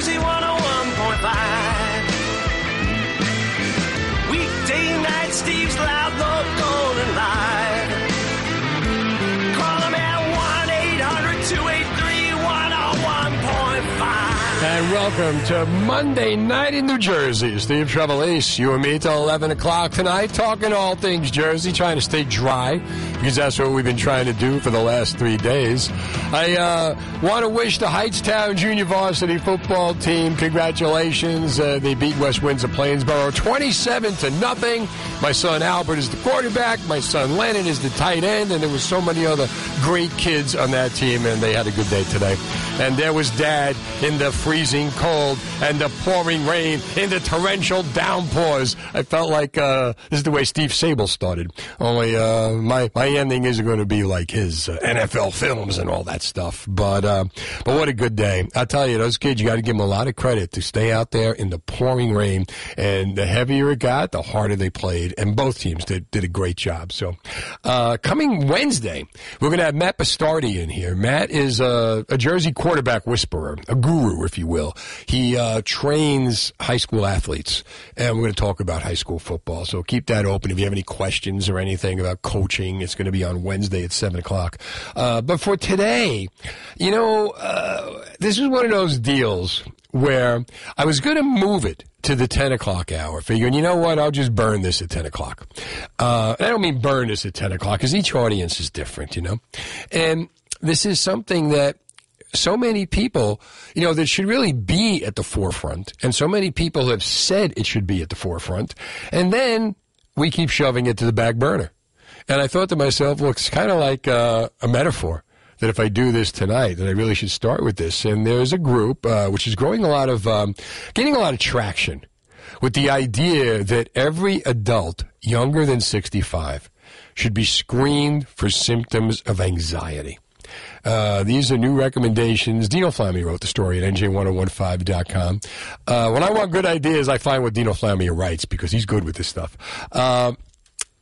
Jersey 101.5. Weekday night, Steve's loud, local, and live. Welcome to Monday night in New Jersey. Steve Trevelise, you and me till 11 o'clock tonight, talking all things Jersey, trying to stay dry, because that's what we've been trying to do for the last three days. I uh, want to wish the Hightstown Junior Varsity football team congratulations. Uh, they beat West Windsor Plainsboro 27 to nothing. My son Albert is the quarterback. My son Lennon is the tight end, and there was so many other great kids on that team, and they had a good day today. And there was Dad in the freezing cold and the pouring rain in the torrential downpours. I felt like uh, this is the way Steve Sabol started. Only uh, my my ending isn't going to be like his uh, NFL films and all that stuff. But uh, but what a good day! I tell you, those kids, you got to give them a lot of credit to stay out there in the pouring rain. And the heavier it got, the harder they played. And both teams did did a great job. So uh, coming Wednesday, we're going to have Matt Bastardi in here. Matt is a, a Jersey quarterback whisperer, a guru, if you will. He uh, trains high school athletes, and we're going to talk about high school football. So keep that open. If you have any questions or anything about coaching, it's going to be on Wednesday at 7 o'clock. Uh, but for today, you know, uh, this is one of those deals where I was going to move it to the 10 o'clock hour, figuring, you know what, I'll just burn this at 10 o'clock. Uh, and I don't mean burn this at 10 o'clock, because each audience is different, you know? And this is something that so many people, you know, that should really be at the forefront. And so many people have said it should be at the forefront. And then we keep shoving it to the back burner. And I thought to myself, well, it's kind of like uh, a metaphor that if I do this tonight, that I really should start with this. And there's a group uh, which is growing a lot of, um, getting a lot of traction with the idea that every adult younger than 65 should be screened for symptoms of anxiety. Uh, these are new recommendations. Dino Flammia wrote the story at nj1015.com. Uh, when I want good ideas, I find what Dino Flammia writes because he's good with this stuff. Uh,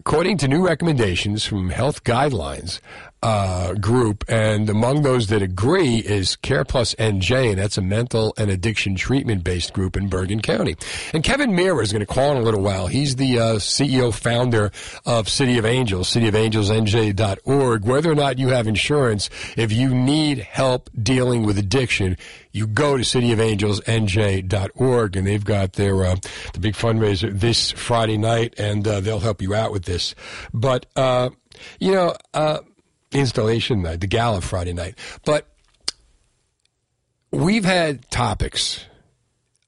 according to new recommendations from health guidelines uh, group, and among those that agree is Care Plus NJ, and that's a mental and addiction treatment based group in Bergen County. And Kevin Meara is going to call in a little while. He's the uh, CEO founder of City of Angels, cityofangelsnj.org. Whether or not you have insurance, if you need help dealing with addiction, you go to cityofangelsnj.org, and they've got their uh, the big fundraiser this Friday night, and uh, they'll help you out with this. But uh, you know, uh, installation night, the gala Friday night. But we've had topics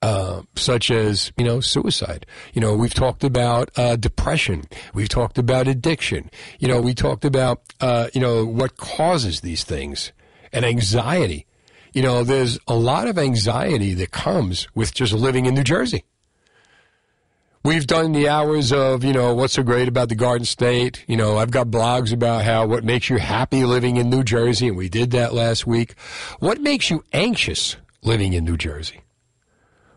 uh, such as you know suicide. You know we've talked about uh, depression. We've talked about addiction. You know we talked about uh, you know what causes these things and anxiety. You know there's a lot of anxiety that comes with just living in New Jersey. We've done the hours of, you know, what's so great about the Garden State. You know, I've got blogs about how what makes you happy living in New Jersey, and we did that last week. What makes you anxious living in New Jersey?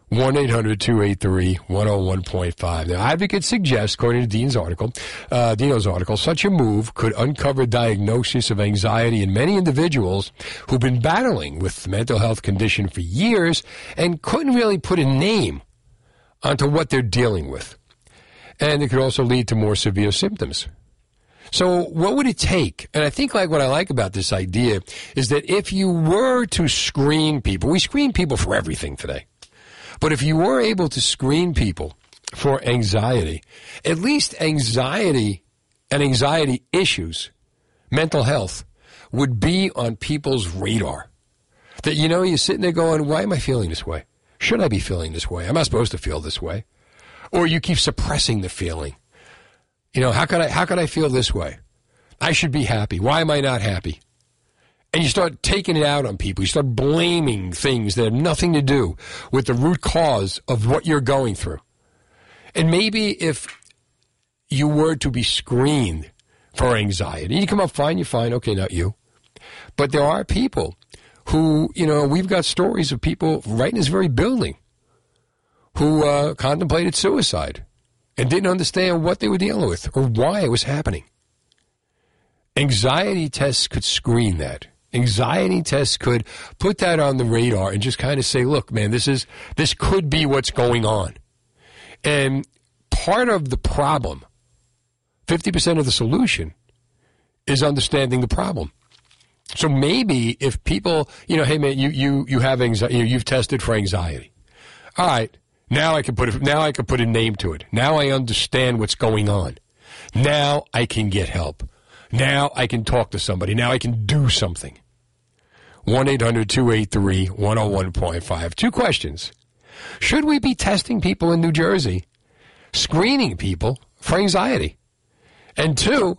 1 800 283 101.5. Now, advocates suggest, according to Dean's article, uh, Dino's article, such a move could uncover diagnosis of anxiety in many individuals who've been battling with mental health condition for years and couldn't really put a name onto what they're dealing with. And it could also lead to more severe symptoms. So what would it take? And I think like what I like about this idea is that if you were to screen people, we screen people for everything today. But if you were able to screen people for anxiety, at least anxiety and anxiety issues, mental health, would be on people's radar. That, you know, you're sitting there going, why am I feeling this way? Should I be feeling this way? Am I supposed to feel this way? Or you keep suppressing the feeling. You know, how could I, how could I feel this way? I should be happy. Why am I not happy? and you start taking it out on people. You start blaming things that have nothing to do with the root cause of what you're going through. And maybe if you were to be screened for anxiety, you come up fine, you're fine, okay, not you. But there are people who, you know, we've got stories of people right in this very building who uh, contemplated suicide and didn't understand what they were dealing with or why it was happening. Anxiety tests could screen that. Anxiety tests could put that on the radar and just kind of say, look, man, this is this could be what's going on. And part of the problem, 50% of the solution, is understanding the problem. So maybe if people, you know, hey man, you you you have anxiety, you've tested for anxiety. All right, now I can put a, now I can put a name to it. Now I understand what's going on. Now I can get help. Now I can talk to somebody. Now I can do something. 1 800 283 101.5. Two questions. Should we be testing people in New Jersey, screening people for anxiety? And two,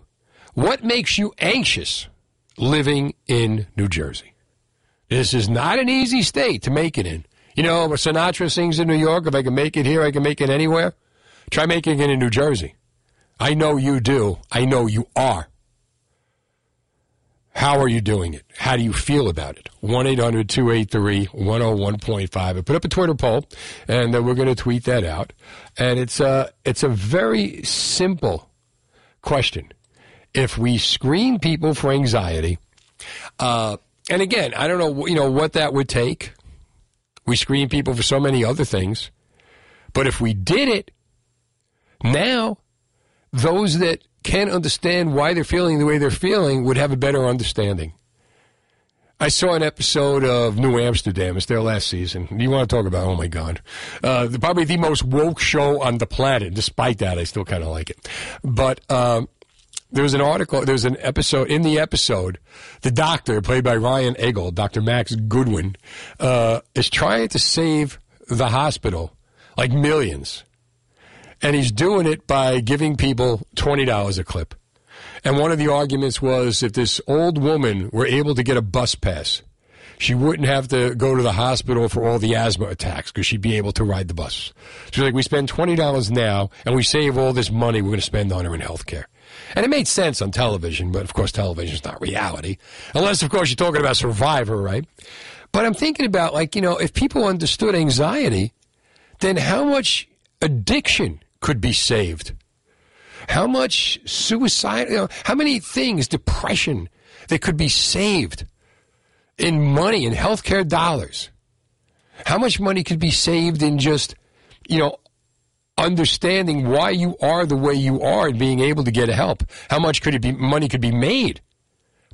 what makes you anxious living in New Jersey? This is not an easy state to make it in. You know, Sinatra sings in New York, if I can make it here, I can make it anywhere. Try making it in New Jersey. I know you do. I know you are. How are you doing it? How do you feel about it? 1 800 283 101.5. I put up a Twitter poll, and then we're going to tweet that out. And it's, uh, it's a very simple question. If we screen people for anxiety, uh, and again, I don't know, you know, what that would take. We screen people for so many other things. But if we did it, now those that can't understand why they're feeling the way they're feeling would have a better understanding. I saw an episode of New Amsterdam. It's their last season. You want to talk about? Oh my God, uh, probably the most woke show on the planet. Despite that, I still kind of like it. But um, there was an article. There was an episode. In the episode, the doctor, played by Ryan Eggold, Dr. Max Goodwin, uh, is trying to save the hospital like millions and he's doing it by giving people $20 a clip. And one of the arguments was if this old woman were able to get a bus pass, she wouldn't have to go to the hospital for all the asthma attacks because she'd be able to ride the bus. She's like, we spend $20 now and we save all this money we're going to spend on her in health care. And it made sense on television, but of course, television is not reality. Unless, of course, you're talking about Survivor, right? But I'm thinking about, like, you know, if people understood anxiety, then how much addiction could be saved? How much suicide, you know, how many things, depression, that could be saved in money, in healthcare dollars? How much money could be saved in just, you know, understanding why you are the way you are and being able to get help? How much could it be, money could be made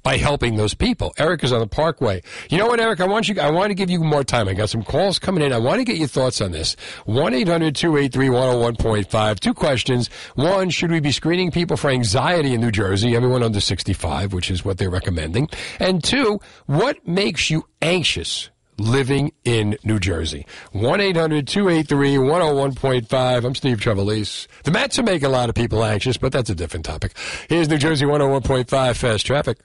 by helping those people. Eric is on the Parkway. You know what, Eric? I want you. I want to give you more time. I got some calls coming in. I want to get your thoughts on this. One 1-800-283-101.5. Two questions. One: Should we be screening people for anxiety in New Jersey? Everyone under sixty-five, which is what they're recommending. And two: What makes you anxious? Living in New Jersey. 1 800 283 101.5. I'm Steve Trevelise. The Mets will make a lot of people anxious, but that's a different topic. Here's New Jersey 101.5 Fast Traffic.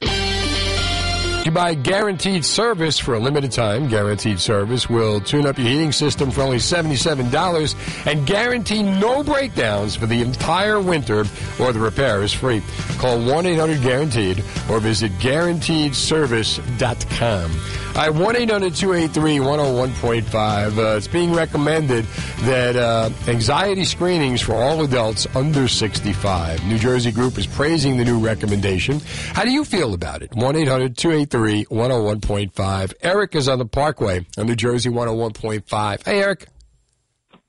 You buy guaranteed service for a limited time. Guaranteed service will tune up your heating system for only $77 and guarantee no breakdowns for the entire winter or the repair is free. Call 1-800-GUARANTEED or visit guaranteedservice.com. I 1 800 283 101.5. Uh, it's being recommended that uh, anxiety screenings for all adults under 65. New Jersey Group is praising the new recommendation. How do you feel about it? 1 800 283 101.5. Eric is on the Parkway on New Jersey 101.5. Hey, Eric.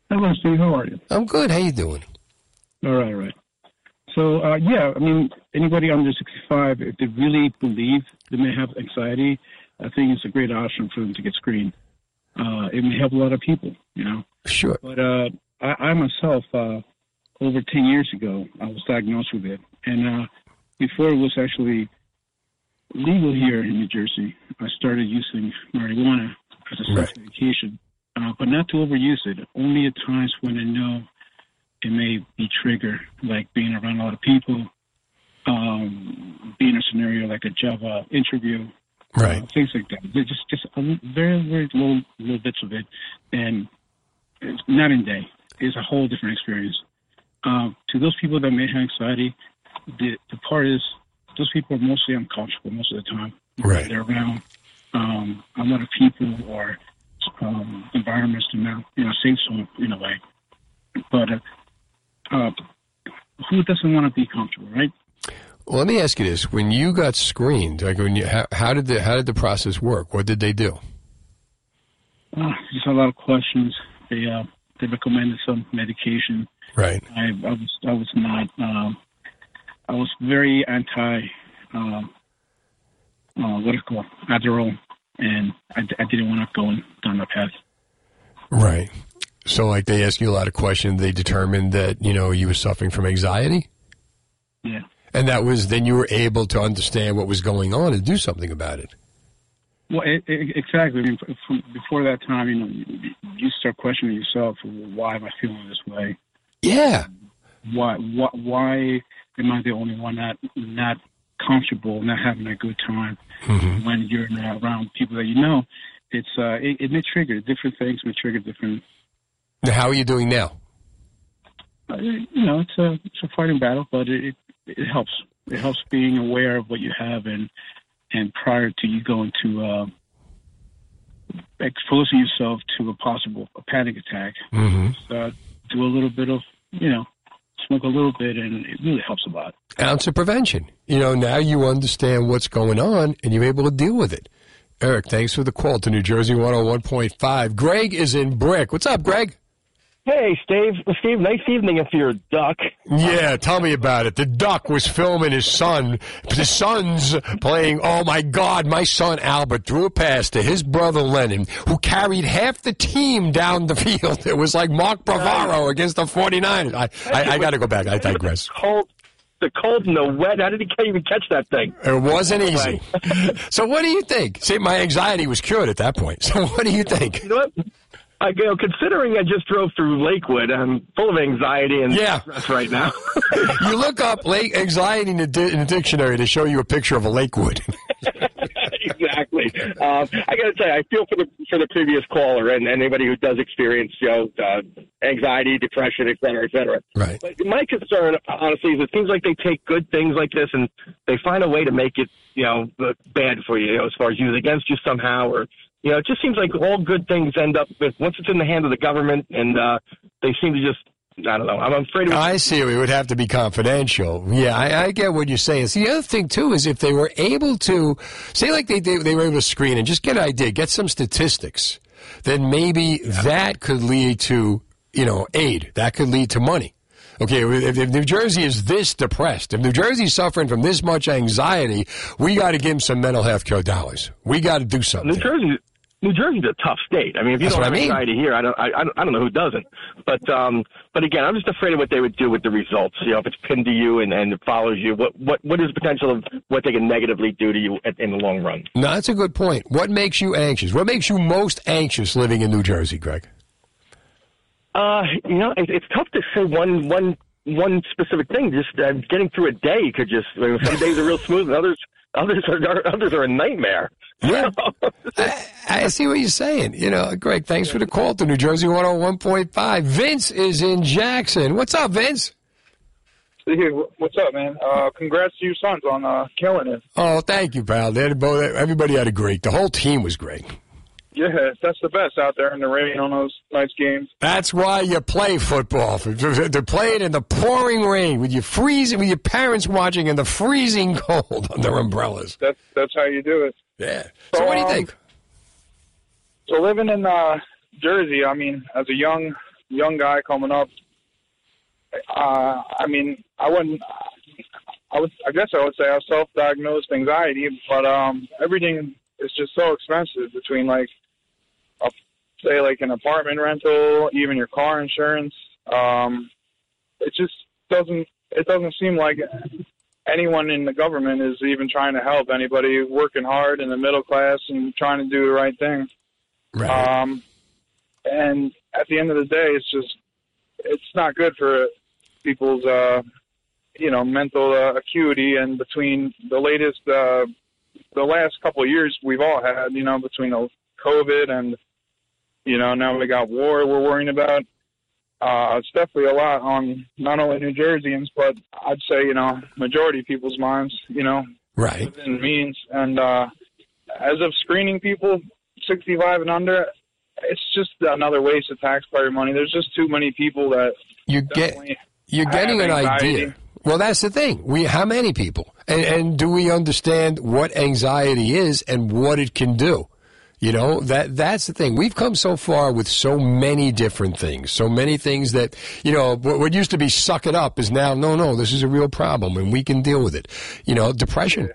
Hello, Steve. How are you? I'm good. How you doing? All right, all right. So, uh, yeah, I mean, anybody under 65, if they really believe they may have anxiety, I think it's a great option for them to get screened. Uh, it may help a lot of people, you know. Sure. But uh, I, I myself, uh, over 10 years ago, I was diagnosed with it. And uh, before it was actually legal here in New Jersey, I started using marijuana as a Right. medication, uh, but not to overuse it. Only at times when I know it may be trigger, like being around a lot of people, um, being in a scenario like a job uh, interview, Right. uh, things like that. They're just just a very very little little bits of it, and it's night and day. It's a whole different experience. Um, to those people that may have anxiety, the the part is those people are mostly uncomfortable most of the time. Right. They're around um, a lot of people or um, environments to now you know safe zone in a way. But uh, uh, who doesn't want to be comfortable, right? Well, let me ask you this: When you got screened, like when you, how, how did the how did the process work? What did they do? Uh, just a lot of questions. They uh, they recommended some medication. Right. I, I was I was not. Um, I was very anti. Um, uh, what is it called Adderall, and I, I didn't want to go down that path. Right. So, like, they asked you a lot of questions. They determined that you know you were suffering from anxiety, Yeah. And that was then you were able to understand what was going on and do something about it. Well, it, it, exactly. I mean, from before that time, you know, you, start questioning yourself. Why am I feeling this way? Yeah. Why? Why, why am I the only one not not comfortable, not having a good time when you're not around people that you know? It's uh, it, it may trigger different things. May trigger different. Now, how are you doing now? Uh, you know, it's a it's a fighting battle, but it, it helps. It helps being aware of what you have and and prior to you going to uh, exposing yourself to a possible a panic attack. Mm-hmm. uh, do a little bit of, you know, smoke a little bit, and it really helps a lot. Ounce of prevention. You know, now you understand what's going on and you're able to deal with it. Eric, thanks for the call to New Jersey 101.5. Greg is in Brick. What's up, Greg? Hey, Steve. Steve, nice evening if you're a duck. Yeah, tell me about it. The duck was filming his son, his son's playing. Oh my God, my son Albert threw a pass to his brother Lennon, who carried half the team down the field. It was like Mark Bavaro against the 49ers. I, I, I got to go back. I digress. Cold, the cold and the wet. How did he even catch that thing? It wasn't easy. so, what do you think? See, my anxiety was cured at that point. So, what do you think? You know what? I you know, considering I just drove through Lakewood, I'm full of anxiety and Yeah. stress right now. You look up lake anxiety in the, di- in the dictionary to show you a picture of a Lakewood. exactly. Um, I got to tell you, I feel for the for the previous caller and anybody who does experience, you know, uh, anxiety, depression, et cetera, et cetera. Right. But my concern, honestly, is it seems like they take good things like this and they find a way to make it, you know, bad for you, you know, as far as use against you somehow, or you know, it just seems like all good things end up with once it's in the hand of the government, and uh, they seem to just, I don't know. I'm afraid. Of, I see. It would have to be confidential. Yeah, I, I get what you're saying. See, the other thing too is if they were able to say, like they they, they were able to screen and just get an idea, get some statistics, then maybe that could lead to you know aid. That could lead to money. Okay, if, if New Jersey is this depressed, if New Jersey's suffering from this much anxiety, we got to give them some mental health care dollars. We got to do something. New Jersey. New Jersey's a tough state. I mean, if you That's don't have I mean. anxiety here, I don't, I, I don't- know who doesn't. But, um, but again, I'm just afraid of what they would do with the results. You know, if it's pinned to you and, and it follows you, what, what, what is the potential of what they can negatively do to you at, in the long run? No, that's a good point. What makes you anxious? What makes you most anxious living in New Jersey, Greg? Uh, you know, it, it's tough to say one, one, one specific thing. Just uh, getting through a day could just. I mean, some days are real smooth, and others, others are, others are a nightmare. Yeah. I, I see what you're saying. You know, Greg, thanks for the call to New Jersey 101.5. Vince is in Jackson. What's up, Vince? Hey, what's up, man? Uh, congrats to your sons on uh, killing it. Oh, thank you, pal. They had both, everybody had a great. The whole team was great. Yeah, that's the best out there in the rain on those nice games. That's why you play football. To play it in the pouring rain with your freezing, with your parents watching in the freezing cold under umbrellas. That's that's how you do it. Yeah. So, what do you Um, think? So living in uh, Jersey, I mean, as a young young guy coming up, uh, I mean, I wouldn't. I would. I guess I would say I self-diagnosed anxiety, but um, everything is just so expensive between like, a, say like an apartment rental, even your car insurance. Um, it just doesn't. It doesn't seem like anyone in the government is even trying to help anybody working hard in the middle class and trying to do the right thing. Right. Um, and at the end of the day, it's just it's not good for people's uh, you know mental uh, acuity. And between the latest uh, the last couple of years we've all had, you know, between the COVID and you know now we got war we're worrying about. Uh, it's definitely a lot on not only New Jerseyans, but I'd say you know majority of people's minds. You know, Right. within means. And uh, as of screening people 65 and under, it's just another waste of taxpayer money. There's just too many people that you get. You're getting an idea. Well, that's the thing. We how many people, and, and do we understand what anxiety is and what it can do? You know that that's the thing. We've come so far with so many different things, so many things that you know what, what used to be suck it up is now no, no. This is a real problem, and we can deal with it. You know, depression.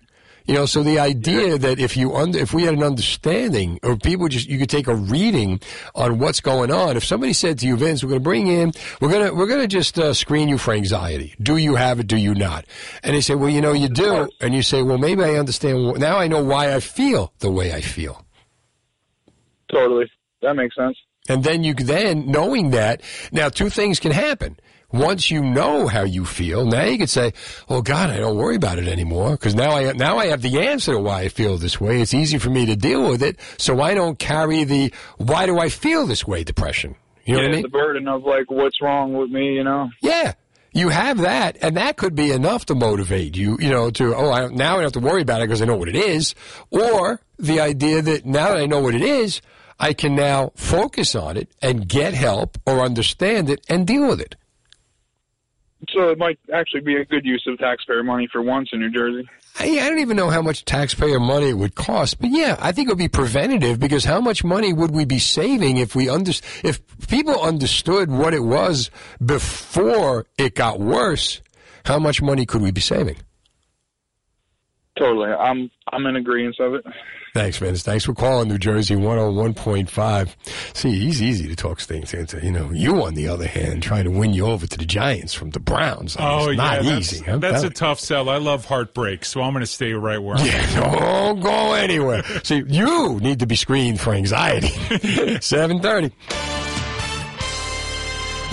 You know, so the idea that if you under, if we had an understanding, or people just you could take a reading on what's going on. If somebody said to you, Vince, we're going to bring in, we're going to we're going to just uh, screen you for anxiety. Do you have it? Do you not? And they say, well, you know, you do. And you say, well, maybe I understand. Now I know why I feel the way I feel. Totally that makes sense. And then you then knowing that now two things can happen. Once you know how you feel, now you can say, "Oh God, I don't worry about it anymore because now I now I have the answer to why I feel this way. It's easy for me to deal with it, so I don't carry the why do I feel this way depression." You know yeah, what I mean? the burden of like what's wrong with me, you know. Yeah. You have that, and that could be enough to motivate you, you know, to, oh, I, now I don't have to worry about it because I know what it is. Or the idea that now that I know what it is, I can now focus on it and get help or understand it and deal with it. So it might actually be a good use of taxpayer money for once in New Jersey. I, I don't even know how much taxpayer money it would cost, but yeah, I think it would be preventative because how much money would we be saving if we under, if people understood what it was before it got worse? How much money could we be saving? Totally, I'm I'm in agreement of it. Thanks, Vince. Thanks for calling New Jersey 101.5. See, he's easy to talk things into. You know, you, on the other hand, trying to win you over to the Giants from the Browns. I mean, Oh yeah, not that's, easy. That's a tough sell. I love heartbreak, so I'm going to stay right where I'm. Yeah, don't go anywhere. See, you need to be screened for anxiety. 730.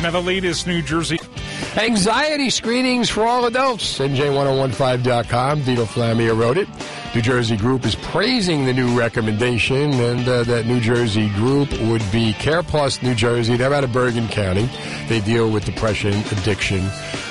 Now the latest New Jersey. Anxiety screenings for all adults. NJ1015.com. Vito Flammia wrote it. New Jersey Group is praising the new recommendation, and uh, that New Jersey group would be Care Plus New Jersey. They're out of Bergen County. They deal with depression, addiction.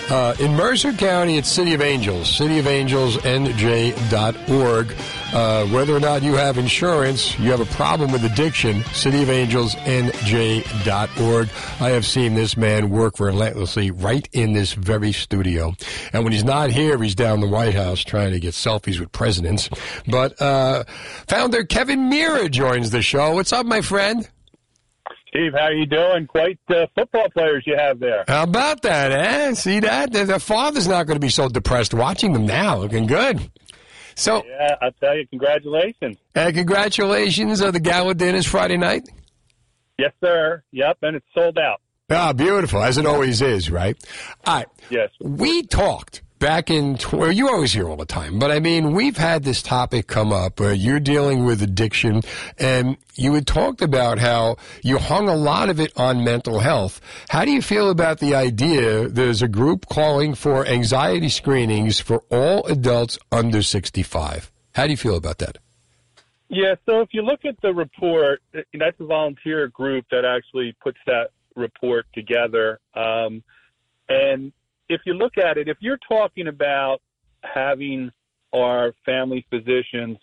Uh, in Mercer County, it's City of Angels, cityofangelsnj.org. Uh, whether or not you have insurance, you have a problem with addiction, cityofangelsnj.org. I have seen this man work relentlessly right in this very studio. And when he's not here, he's down the White House trying to get selfies with presidents. But uh, founder Kevin Meara joins the show. What's up, my friend? Steve, how you doing? Quite uh, football players you have there. How about that, eh? See that? The, the father's not going to be so depressed watching them now. Looking good. So, Yeah, I'll tell you, congratulations. uh, congratulations on the gala dinners Friday night. Yes, sir. Yep, and it's sold out. Ah, beautiful, as it always is, right? All right. Yes. We talked back in, well, you always hear all the time, but I mean, we've had this topic come up where you're dealing with addiction, and you had talked about how you hung a lot of it on mental health. How do you feel about the idea there's a group calling for anxiety screenings for all adults under 65? How do you feel about that? Yeah, so if you look at the report, uh, that's a volunteer group that actually puts that report together. Um, and if you look at it, if you're talking about having our family physicians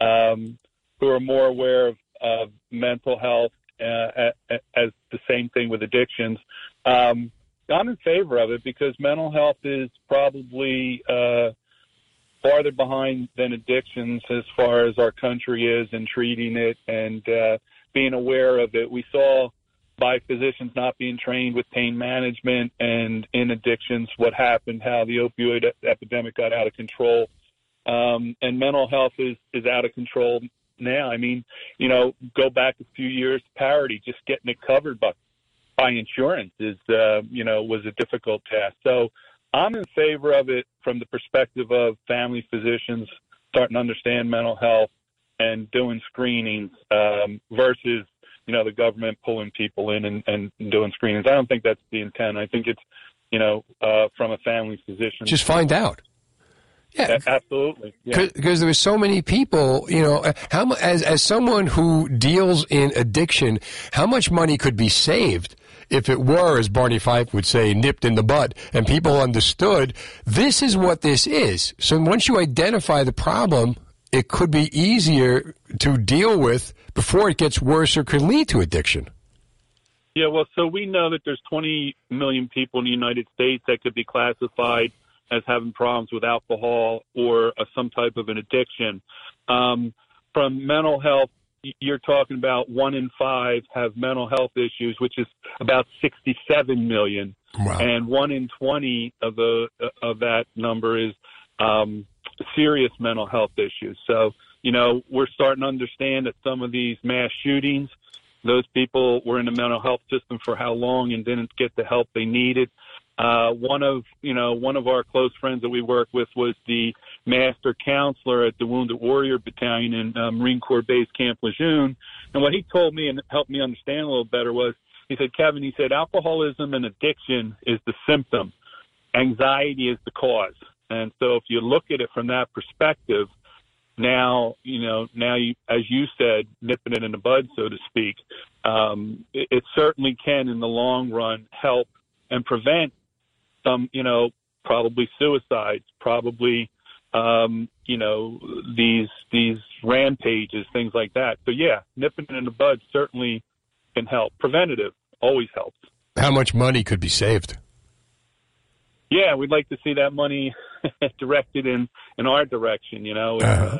um, who are more aware of, of mental health uh, as the same thing with addictions, um, I'm in favor of it because mental health is probably uh, farther behind than addictions as far as our country is in treating it and uh, being aware of it. We saw by physicians not being trained with pain management and in addictions what happened, how the opioid epidemic got out of control. Um, and mental health is, is out of control now. I mean, you know, go back a few years, parity, just getting it covered by, by insurance is, uh, you know, was a difficult task. So I'm in favor of it from the perspective of family physicians starting to understand mental health and doing screenings um, versus you know the government pulling people in and, and doing screenings. I don't think that's the intent. I think it's you know uh, from a family physician. Just find out. Yeah. Absolutely. Yeah. because there were so many people, you know, how as as someone who deals in addiction, how much money could be saved if it were, as Barney Fife would say, nipped in the bud, and people understood this is what this is. So once you identify the problem, it could be easier to deal with before it gets worse or could lead to addiction. Yeah, well, so we know that there's 20 million people in the United States that could be classified as having problems with alcohol or uh, some type of an addiction. Um, from mental health, you're talking about one in five have mental health issues, which is about 67 million, Wow. and one in 20 of the of that number is um, serious mental health issues. So, you know, we're starting to understand that some of these mass shootings those people were in the mental health system for how long and didn't get the help they needed. Uh, one of you know one of our close friends that we work with was the master counselor at the Wounded Warrior Battalion in uh, Marine Corps Base Camp Lejeune, and what he told me and helped me understand a little better was he said, Kevin, he said alcoholism and addiction is the symptom, anxiety is the cause, and so if you look at it from that perspective, now you know now you as you said nipping it in the bud so to speak um, it, it certainly can in the long run help and prevent some you know probably suicides probably um, you know these these rampages things like that. So yeah nipping it in the bud certainly can help. Preventative always helps. How much money could be saved? yeah, we'd like to see that money directed in in our direction. You know, it's, Uh-huh.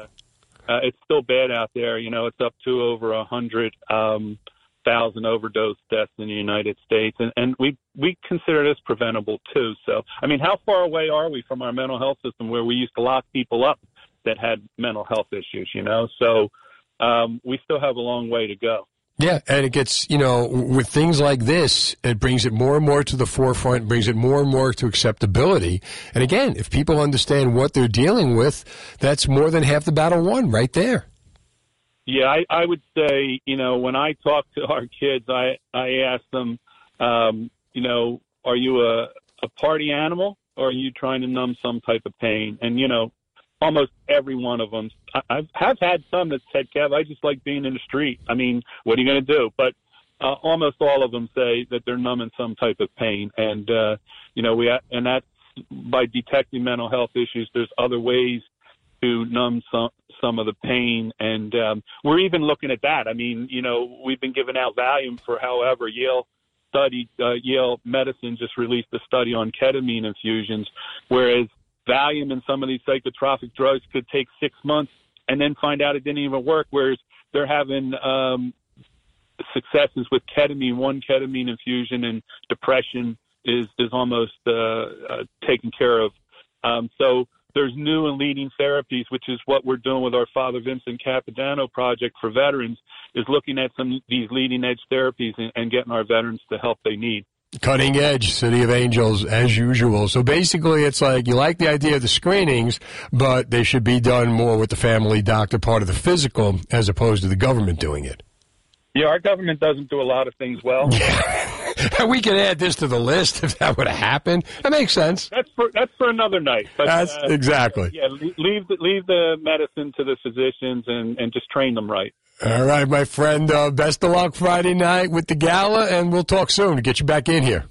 uh, uh, it's still bad out there. You know, it's up to over a hundred um, thousand overdose deaths in the United States, and and we we consider this preventable too. So, I mean, how far away are we from our mental health system where we used to lock people up that had mental health issues? You know, so um, we still have a long way to go. Yeah, and it gets, you know, with things like this, it brings it more and more to the forefront, brings it more and more to acceptability. And again, if people understand what they're dealing with, that's more than half the battle won right there. Yeah, I, I would say, you know, when I talk to our kids, I I ask them, um, you know, are you a a party animal or are you trying to numb some type of pain? And you know, almost every one of them, I, I have had some that said, "Kev, I just like being in the street." I mean, what are you going to do? But uh, almost all of them say that they're numbing some type of pain, and uh, you know, we and that's by detecting mental health issues. There's other ways to numb some some of the pain, and um, we're even looking at that. I mean, you know, we've been giving out Valium for however Yale study uh, Yale Medicine just released a study on ketamine infusions, whereas Valium and some of these psychotropic drugs could take six months and then find out it didn't even work. Whereas they're having um, successes with ketamine, one ketamine infusion, and depression is is almost uh, uh, taken care of. Um, so there's new and leading therapies, which is what we're doing with our Father Vincent Capodanno project for veterans, is looking at some these leading edge therapies and, and getting our veterans the help they need. Cutting edge, City of Angels, as usual. So basically, it's like you like the idea of the screenings, but they should be done more with the family doctor part of the physical as opposed to the government doing it. Yeah, our government doesn't do a lot of things well. we could add this to the list if that would have happened. That makes sense. That's for that's for another night. But, That's uh, exactly. Yeah, leave the, leave the medicine to the physicians and and just train them right. All right, my friend. Uh, best of luck Friday night with the gala, and we'll talk soon to get you back in here.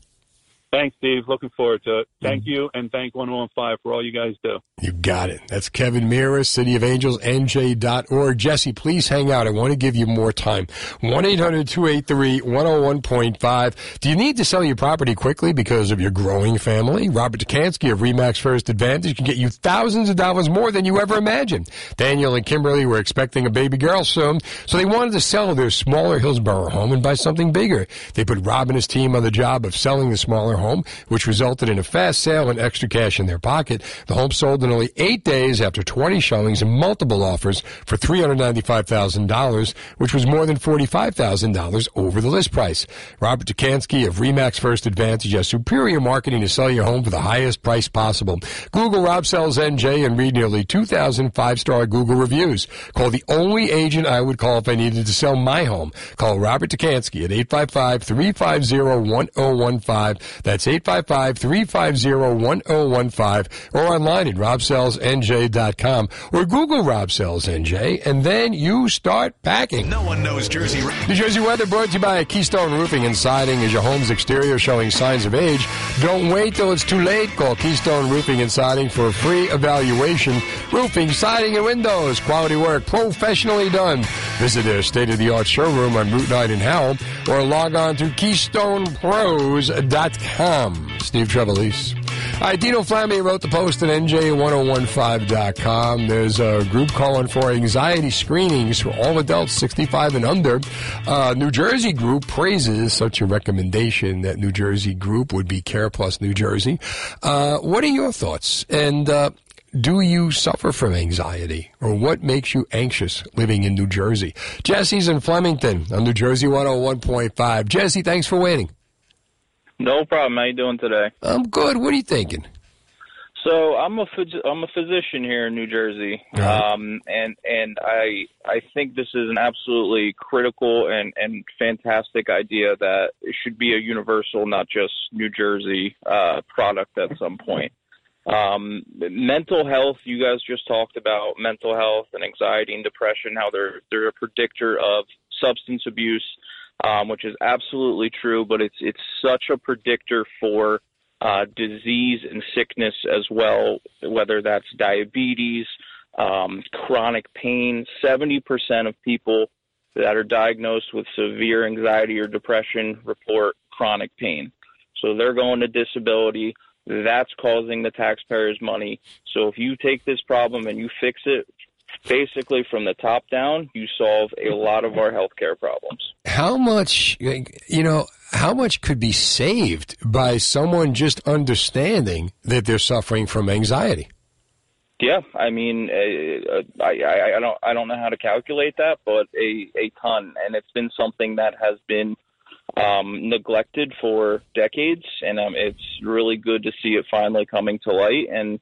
Thanks, Steve. Looking forward to it. Thank mm-hmm. you, and thank 1015 for all you guys do. You got it. That's Kevin Meara, City of Angels, NJ.org. Jesse, please hang out. I want to give you more time. 1 800 283 101.5. Do you need to sell your property quickly because of your growing family? Robert Dekanski of Remax First Advantage can get you thousands of dollars more than you ever imagined. Daniel and Kimberly were expecting a baby girl soon, so they wanted to sell their smaller Hillsborough home and buy something bigger. They put Rob and his team on the job of selling the smaller home, which resulted in a fast sale and extra cash in their pocket. The home sold in only eight days after 20 showings and multiple offers for $395,000, which was more than $45,000 over the list price. Robert Dekanski of Remax First Advantage has superior marketing to sell your home for the highest price possible. Google Rob Sells NJ and read nearly 2,000 five-star Google reviews. Call the only agent I would call if I needed to sell my home. Call Robert Dekanski at 855-350-1015. That's 855-350-1015 or online at robsellsnj.com or Google Rob Sells NJ and then you start packing. No one knows Jersey. New Jersey weather brought to you by Keystone Roofing and Siding. Is your home's exterior showing signs of age? Don't wait till it's too late. Call Keystone Roofing and Siding for a free evaluation. Roofing, siding, and windows. Quality work, professionally done. Visit their state-of-the-art showroom on Route 9 in Howell or log on to KeystonePros.com. Steve Trevelise. All right, Dino Flammia wrote the post at NJ1015.com. There's a group calling for anxiety screenings for all adults 65 and under. Uh, New Jersey group praises such a recommendation. That New Jersey group would be Care Plus New Jersey. Uh, what are your thoughts? And uh, do you suffer from anxiety or what makes you anxious living in New Jersey? Jesse's in Flemington on New Jersey 101.5. Jesse, thanks for waiting. No problem. How you doing today? I'm good. What are you thinking? So I'm a I'm a physician here in New Jersey, um, and and I I think this is an absolutely critical and and fantastic idea that it should be a universal, not just New Jersey uh, product at some point. Um, mental health, you guys just talked about mental health and anxiety and depression, how they're they're a predictor of substance abuse, um, which is absolutely true, but it's it's such a predictor for uh, disease and sickness as well, whether that's diabetes, um, chronic pain. 70% of people that are diagnosed with severe anxiety or depression report chronic pain. So they're going to disability. That's causing the taxpayers money. So if you take this problem and you fix it basically from the top down, you solve a lot of our healthcare problems. How much, you know, how much could be saved by someone just understanding that they're suffering from anxiety? Yeah, I mean, uh, I, I I don't I don't know how to calculate that, but a a ton, and it's been something that has been um, neglected for decades, and um, it's really good to see it finally coming to light. And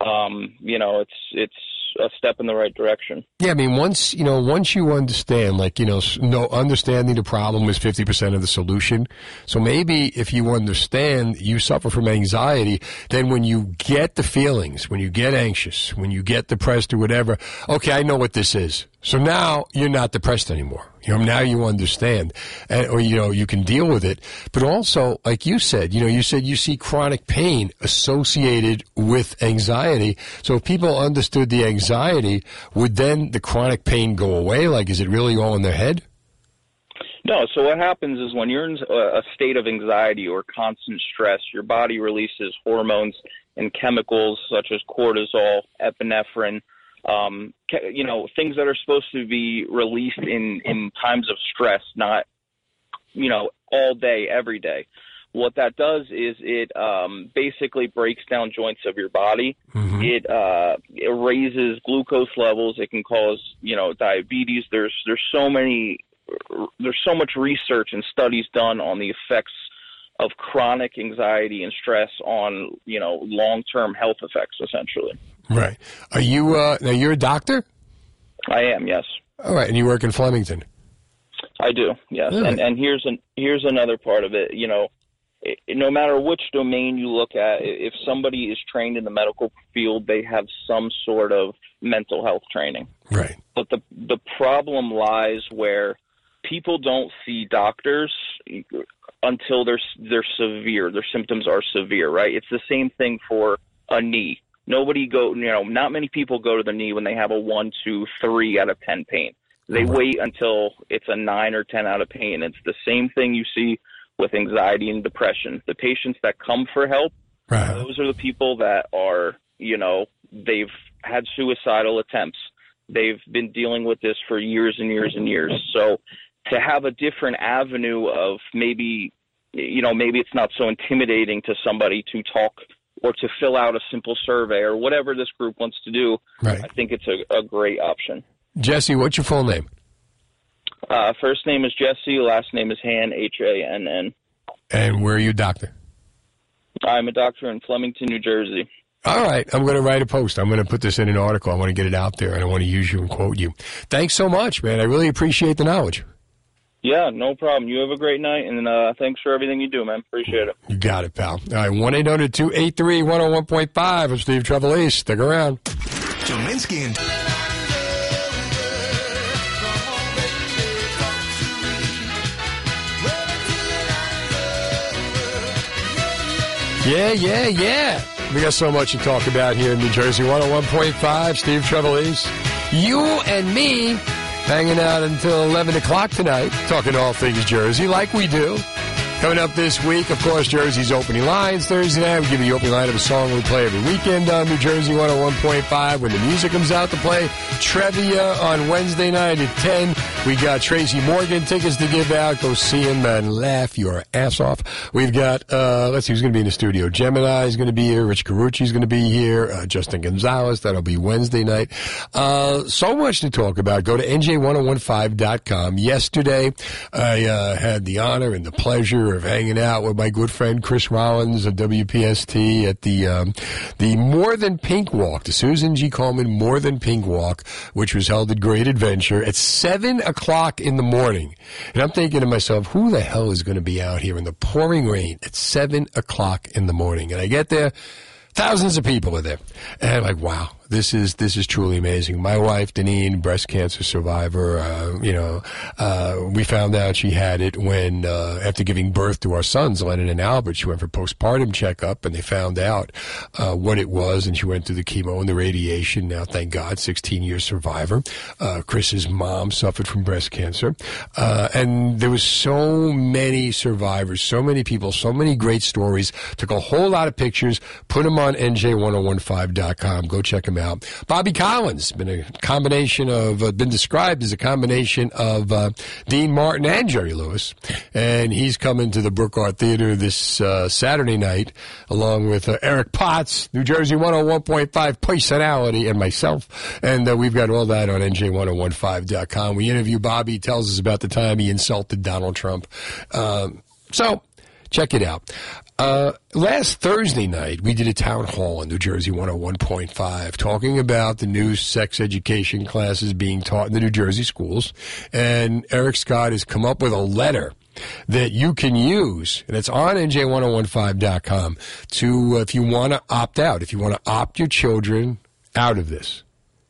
um, you know, it's it's a step in the right direction. Yeah, I mean, once you know, once you understand, like you know, no understanding the problem is fifty percent of the solution. So maybe if you understand you suffer from anxiety, then when you get the feelings, when you get anxious, when you get depressed or whatever, okay, I know what this is. So now you're not depressed anymore. You know, now you understand, and, or you know, you can deal with it. But also, like you said, you know, you said you see chronic pain associated with anxiety. So if people understood the anxiety, would then the chronic pain go away? Like, is it really all in their head? No, so what happens is when you're in a a state of anxiety or constant stress, your body releases hormones and chemicals such as cortisol, epinephrine, um, ca- you know, things that are supposed to be released in, in times of stress, not, you know, all day, every day. What that does is it um, basically breaks down joints of your body. It uh, it raises glucose levels. It can cause you know diabetes. There's there's so many there's so much research and studies done on the effects of chronic anxiety and stress on you know long term health effects essentially. Right. Are you? Uh, now you're a doctor. I am yes. All right, and you work in Flemington. I do, yes. Really? And and here's an here's another part of it. You know, i no matter which domain you look at, if somebody is trained in the medical field, they have some sort of mental health training. Right. But the the problem lies where people don't see doctors until they're they're severe. Their symptoms are severe, right? It's the same thing for a knee. Nobody go, you know, not many people go to the knee when they have a one, two, three out of ten pain. They uh-huh. wait until it's a nine or ten out of pain. It's the same thing you see with anxiety and depression. The patients that come for help, those are the people that are, you know, they've had suicidal attempts. They've been dealing with this for years and years and years. So to have a different avenue of maybe, you know, maybe it's not so intimidating to somebody to talk or to fill out a simple survey or whatever this group wants to do, Right. I think it's a, a great option. Jesse, what's your full name? Uh, first name is Jesse, last name is Hann, H A N N. And where are you, a doctor? I'm a doctor in Flemington, New Jersey. All right, I'm going to write a post. I'm going to put this in an article. I want to get it out there, and I want to use you and quote you. Thanks so much, man. I really appreciate the knowledge. Yeah, no problem. You have a great night, and uh, thanks for everything you do, man. Appreciate it. You got it, pal. All right, 1 800 283 101.5. I'm Steve Trevelise. Stick around. Dominski and Yeah, yeah, yeah. We got so much to talk about here in New Jersey. 101.5, Steve Trevelise. You and me hanging out until 11 o'clock tonight, talking all things Jersey like we do. Coming up this week, of course, Jersey's opening lines Thursday night. We give you the opening line of a song we play every weekend on New Jersey 101.5. When the music comes out to play, trivia on Wednesday night at 10. We got Tracy Morgan tickets to give out. Go see him and laugh your ass off. We've got, uh, let's see who's going to be in the studio. Gemini is going to be here. Rich Carucci is going to be here. Uh, Justin Gonzalez, that'll be Wednesday night. Uh, so much to talk about. Go to nj1015.com. Yesterday, I uh, had the honor and the pleasure of hanging out with my good friend Chris Rollins of WPST at the um, the More Than Pink Walk, the Susan G. Komen More Than Pink Walk, which was held at Great Adventure at seven o'clock in the morning. And I'm thinking to myself, who the hell is going to be out here in the pouring rain at seven o'clock in the morning? And I get there. Thousands of people are there, and I'm like, wow, this is this is truly amazing. My wife, Deneen, breast cancer survivor. Uh, you know, uh, we found out she had it when uh, after giving birth to our sons, Lennon and Albert. She went for postpartum checkup, and they found out uh, what it was, and she went through the chemo and the radiation. Now, thank God, 16 year survivor. Uh, Chris's mom suffered from breast cancer, uh, and there was so many survivors, so many people, so many great stories. Took a whole lot of pictures, put them on nj1015.com. Go check them out. Bobby Collins been a combination of uh, been described as a combination of uh, Dean Martin and Jerry Lewis, and he's coming to the Brook Art Theater this uh, Saturday night along with uh, Eric Potts, New Jersey 101.5 personality, and myself, and uh, we've got all that on nj1015.com. We interview Bobby, he tells us about the time he insulted Donald Trump. Um, so check it out. Uh, last Thursday night, we did a town hall in New Jersey 101.5 talking about the new sex education classes being taught in the New Jersey schools. And Eric Scott has come up with a letter that you can use, and it's on nj1015.com to, uh, if you want to opt out, if you want to opt your children out of this,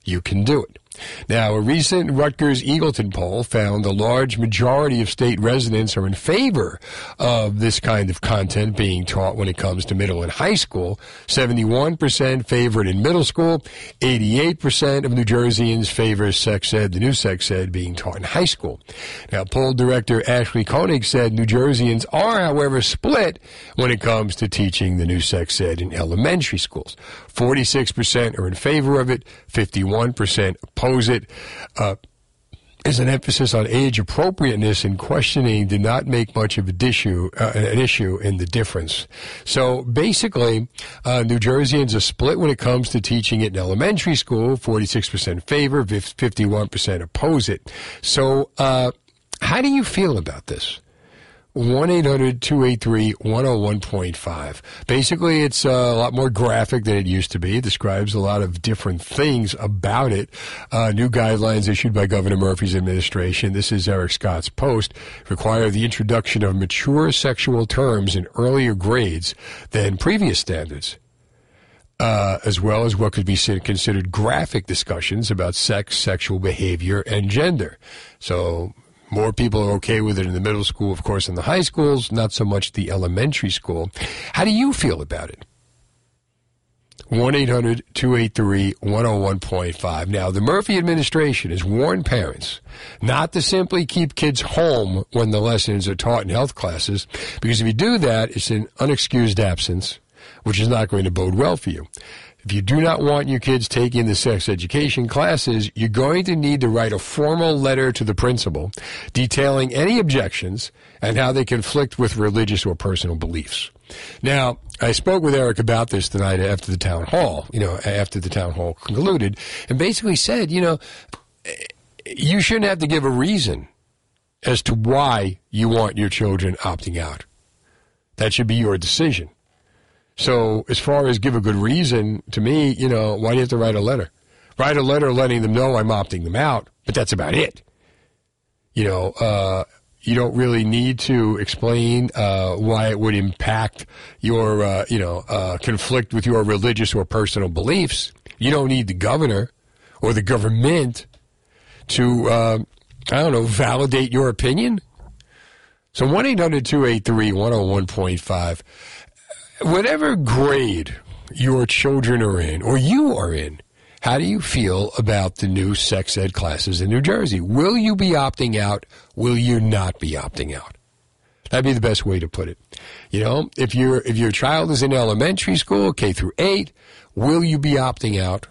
you can do it. Now, a recent Rutgers Eagleton poll found a large majority of state residents are in favor of this kind of content being taught when it comes to middle and high school. 71% favor it in middle school. 88% of New Jerseyans favor sex ed, the new sex ed being taught in high school. Now, poll director Ashley Koning said New Jerseyans are, however, split when it comes to teaching the new sex ed in elementary schools. 46% are in favor of it, 51% oppose it. Uh, is an emphasis on age appropriateness and questioning did not make much of an issue, uh, an issue in the difference. So basically, uh, New Jerseyans are split when it comes to teaching it in elementary school. 46% favor, 51% oppose it. So, uh, how do you feel about this? 1 800 283 101.5. Basically, it's uh, a lot more graphic than it used to be. It describes a lot of different things about it. Uh, new guidelines issued by Governor Murphy's administration. This is Eric Scott's post. Require the introduction of mature sexual terms in earlier grades than previous standards. Uh, as well as what could be considered graphic discussions about sex, sexual behavior, and gender. So more people are okay with it in the middle school, of course, in the high schools, not so much the elementary school. How do you feel about it? 1 800 283 101.5. Now, the Murphy administration has warned parents not to simply keep kids home when the lessons are taught in health classes, because if you do that, it's an unexcused absence, which is not going to bode well for you. If you do not want your kids taking the sex education classes, you're going to need to write a formal letter to the principal detailing any objections and how they conflict with religious or personal beliefs. Now, I spoke with Eric about this tonight after the town hall, you know, after the town hall concluded, and basically said, you know, you shouldn't have to give a reason as to why you want your children opting out. That should be your decision. So as far as give a good reason, to me, you know, why do you have to write a letter? Write a letter letting them know I'm opting them out, but that's about it. You know, uh, you don't really need to explain uh, why it would impact your, uh, you know, uh, conflict with your religious or personal beliefs. You don't need the governor or the government to, uh, I don't know, validate your opinion. So 1 800 283 101.5. Whatever grade your children are in or you are in, how do you feel about the new sex ed classes in New Jersey? Will you be opting out? Will you not be opting out? That'd be the best way to put it. You know, if your if your child is in elementary school, K through eight, will you be opting out,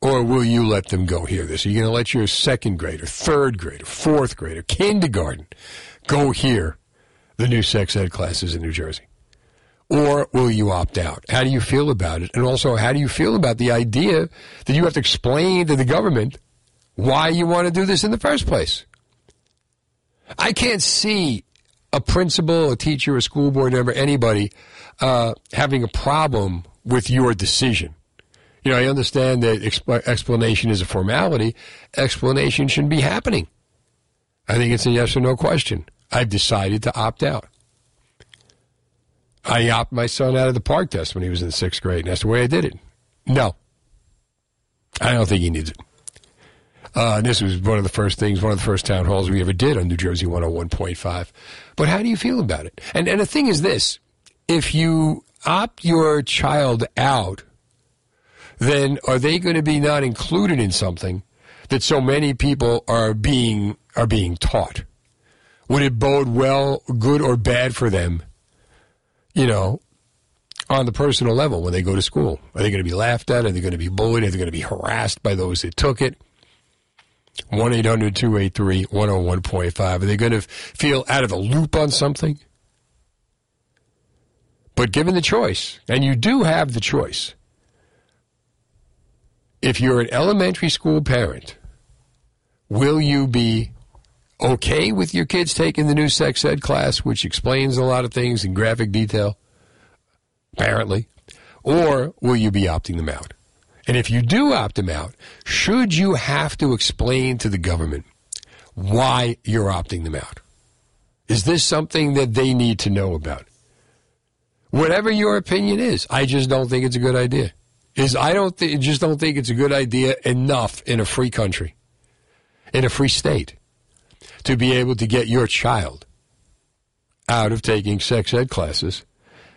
or will you let them go hear This are you going to let your second grader, third grader, fourth grader, kindergarten go hear The new sex ed classes in New Jersey or will you opt out? How do you feel about it? And also, how do you feel about the idea that you have to explain to the government why you want to do this in the first place? I can't see a principal, a teacher, a school board member, anybody uh, having a problem with your decision. You know, I understand that exp- explanation is a formality. Explanation shouldn't be happening. I think it's a yes or no question. I've decided to opt out. I opted my son out of the PARCC test when he was in sixth grade, and that's the way I did it. No, I don't think he needs it. Uh, this was one of the first things, one of the first town halls we ever did on New Jersey 101.5. But how do you feel about it? And, and the thing is this if you opt your child out, then are they going to be not included in something that so many people are being are being taught? Would it bode well, good or bad for them you know, on the personal level when they go to school? Are they going to be laughed at? Are they going to be bullied? Are they going to be harassed by those that took it? 1 800 283 101.5. Are they going to feel out of the loop on something? But given the choice, and you do have the choice, if you're an elementary school parent, will you be okay with your kids taking the new sex ed class, which explains a lot of things in graphic detail, apparently, or will you be opting them out? And if you do opt them out, should you have to explain to the government why you're opting them out? Is this something that they need to know about? Whatever your opinion is, I just don't think it's a good idea. Is I don't th- just don't think it's a good idea enough in a free country, in a free state to be able to get your child out of taking sex ed classes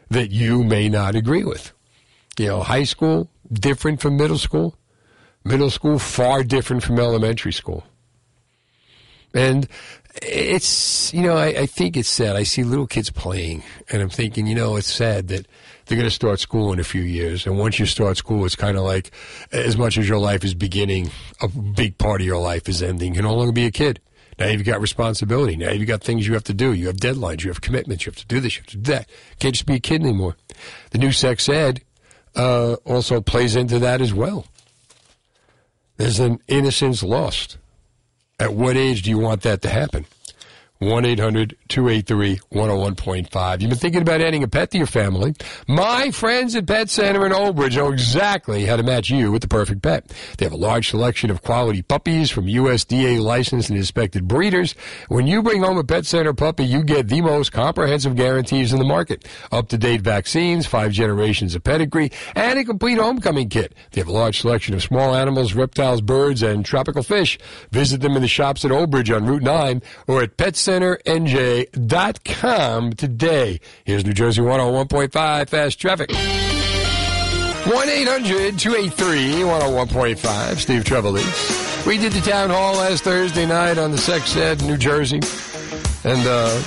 that you may not agree with. You know, high school, different from middle school. Middle school, far different from elementary school. And it's, you know, I, I, think it's sad. I see little kids playing, and I'm thinking, you know, it's sad that they're going to start school in a few years. And once you start school, it's kind of like as much as your life is beginning, a big part of your life is ending. You can no longer be a kid. Now you've got responsibility. Now you've got things you have to do. You have deadlines. You have commitments. You have to do this. You have to do that. Can't just be a kid anymore. The new sex ed uh, also plays into that as well. There's an innocence lost. At what age do you want that to happen? 1 800 283 101.5. You've been thinking about adding a pet to your family? My friends at Pet Center in Old Bridge know exactly how to match you with the perfect pet. They have a large selection of quality puppies from USDA licensed and inspected breeders. When you bring home a Pet Center puppy, you get the most comprehensive guarantees in the market. Up to date vaccines, five generations of pedigree, and a complete homecoming kit. They have a large selection of small animals, reptiles, birds, and tropical fish. Visit them in the shops at Old Bridge on Route 9 or at Pet Center centernj.com today. Here's New Jersey 101.5 Fast Traffic. 1 800 283 101.5. Steve Trevelise. We did the town hall last Thursday night on the sex ed in New Jersey. And, uh,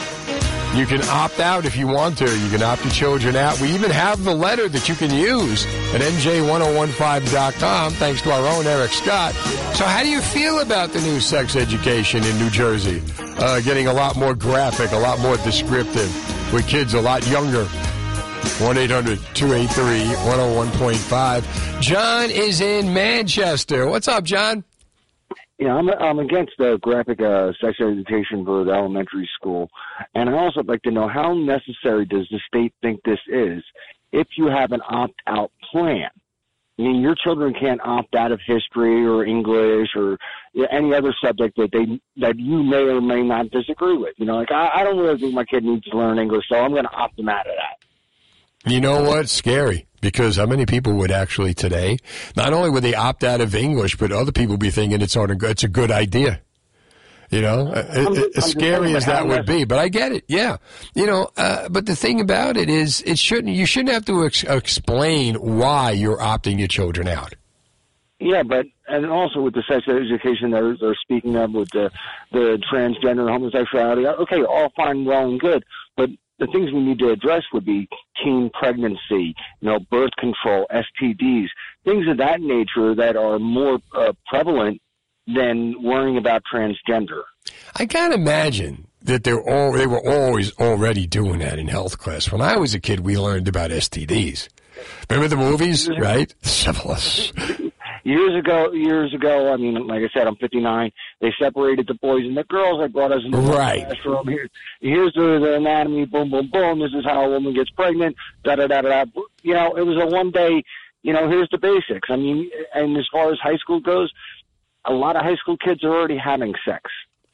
you can opt out if you want to. You can opt your children out. We even have the letter that you can use at nj1015.com, thanks to our own Eric Scott. So, how do you feel about the new sex education in New Jersey? Uh, getting a lot more graphic, a lot more descriptive, with kids a lot younger. 1 800 283 101.5. John is in Manchester. What's up, John? Yeah, I'm I'm against the graphic uh, sex education for the elementary school, and I also like to know how necessary does the state think this is if you have an opt out plan. I mean, your children can't opt out of history or English or any other subject that they that you may or may not disagree with. You know, like I, I don't really think my kid needs to learn English, so I'm going to opt them out of that. You know what? Scary because how many people would actually today? Not only would they opt out of English, but other people be thinking it's it's a good idea. You know, uh, I'm as I'm scary as that would be, but I get it. Yeah, you know, uh, but the thing about it is, it shouldn't. You shouldn't have to ex- explain why you're opting your children out. Yeah, but and also with the sex education they're they're speaking of with the the transgender homosexuality. Okay, all fine, well and good, but the things we need to address would be teen pregnancy, you know, birth control, STDs, things of that nature that are more uh, prevalent than worrying about transgender. I can't imagine that they're all they were always already doing that in health class. When I was a kid, we learned about STDs. Remember the movies, right? Syphilis. Years ago, years ago, I mean, like I said, I'm 59. They separated the boys and the girls. They brought us into Right. the classroom. Here, here's the, the anatomy. Boom, boom, boom. This is how a woman gets pregnant. Da da da da. da. You know, it was a one day. You know, here's the basics. I mean, and as far as high school goes, a lot of high school kids are already having sex.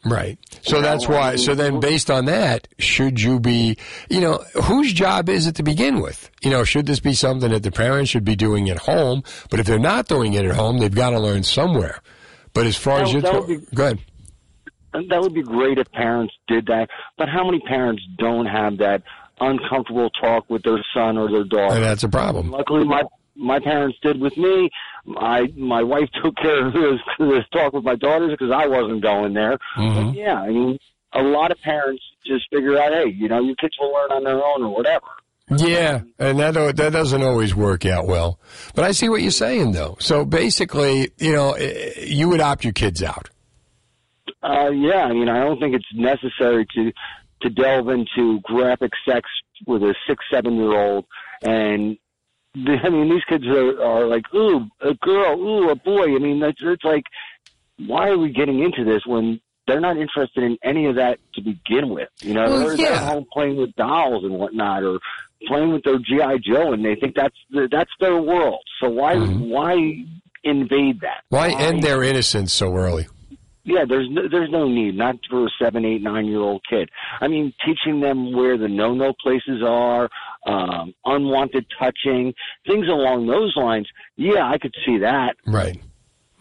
Right. So You that's know, why. So then, based on that, should you be, you know, whose job is it to begin with? You know, should this be something that the parents should be doing at home? But if they're not doing it at home, they've got to learn somewhere. But as far as That- you're, that to- would be- go ahead. That would be great if parents did that. But how many parents don't have that uncomfortable talk with their son or their daughter? And that's a problem. Luckily, my my parents did with me. My my wife took care of this, this talk with my daughters because I wasn't going there. Mhm. But yeah, I mean, a lot of parents just figure out, hey, you know, your kids will learn on their own or whatever. Yeah, and that that doesn't always work out well. But I see what you're saying, though. So basically, you know, eh, you would opt your kids out. Uh, yeah, I mean, I don't think it's necessary to to delve into graphic sex with a six, seven year old. And I mean, these kids are, are like, ooh, a girl, ooh, a boy. I mean, it's, it's like, why are we getting into this when they're not interested in any of that to begin with? You know, Well, they're, they're home playing with dolls and whatnot, or playing with their GI Joe, and they think that's the, that's their world. So why why invade that? Mm-hmm. Why end their innocence so early? Yeah, there's no, there's no need, not for a seven, eight, nine year old kid. I mean, teaching them where the no no places are, um, unwanted touching, things along those lines. Yeah, I could see that. Right.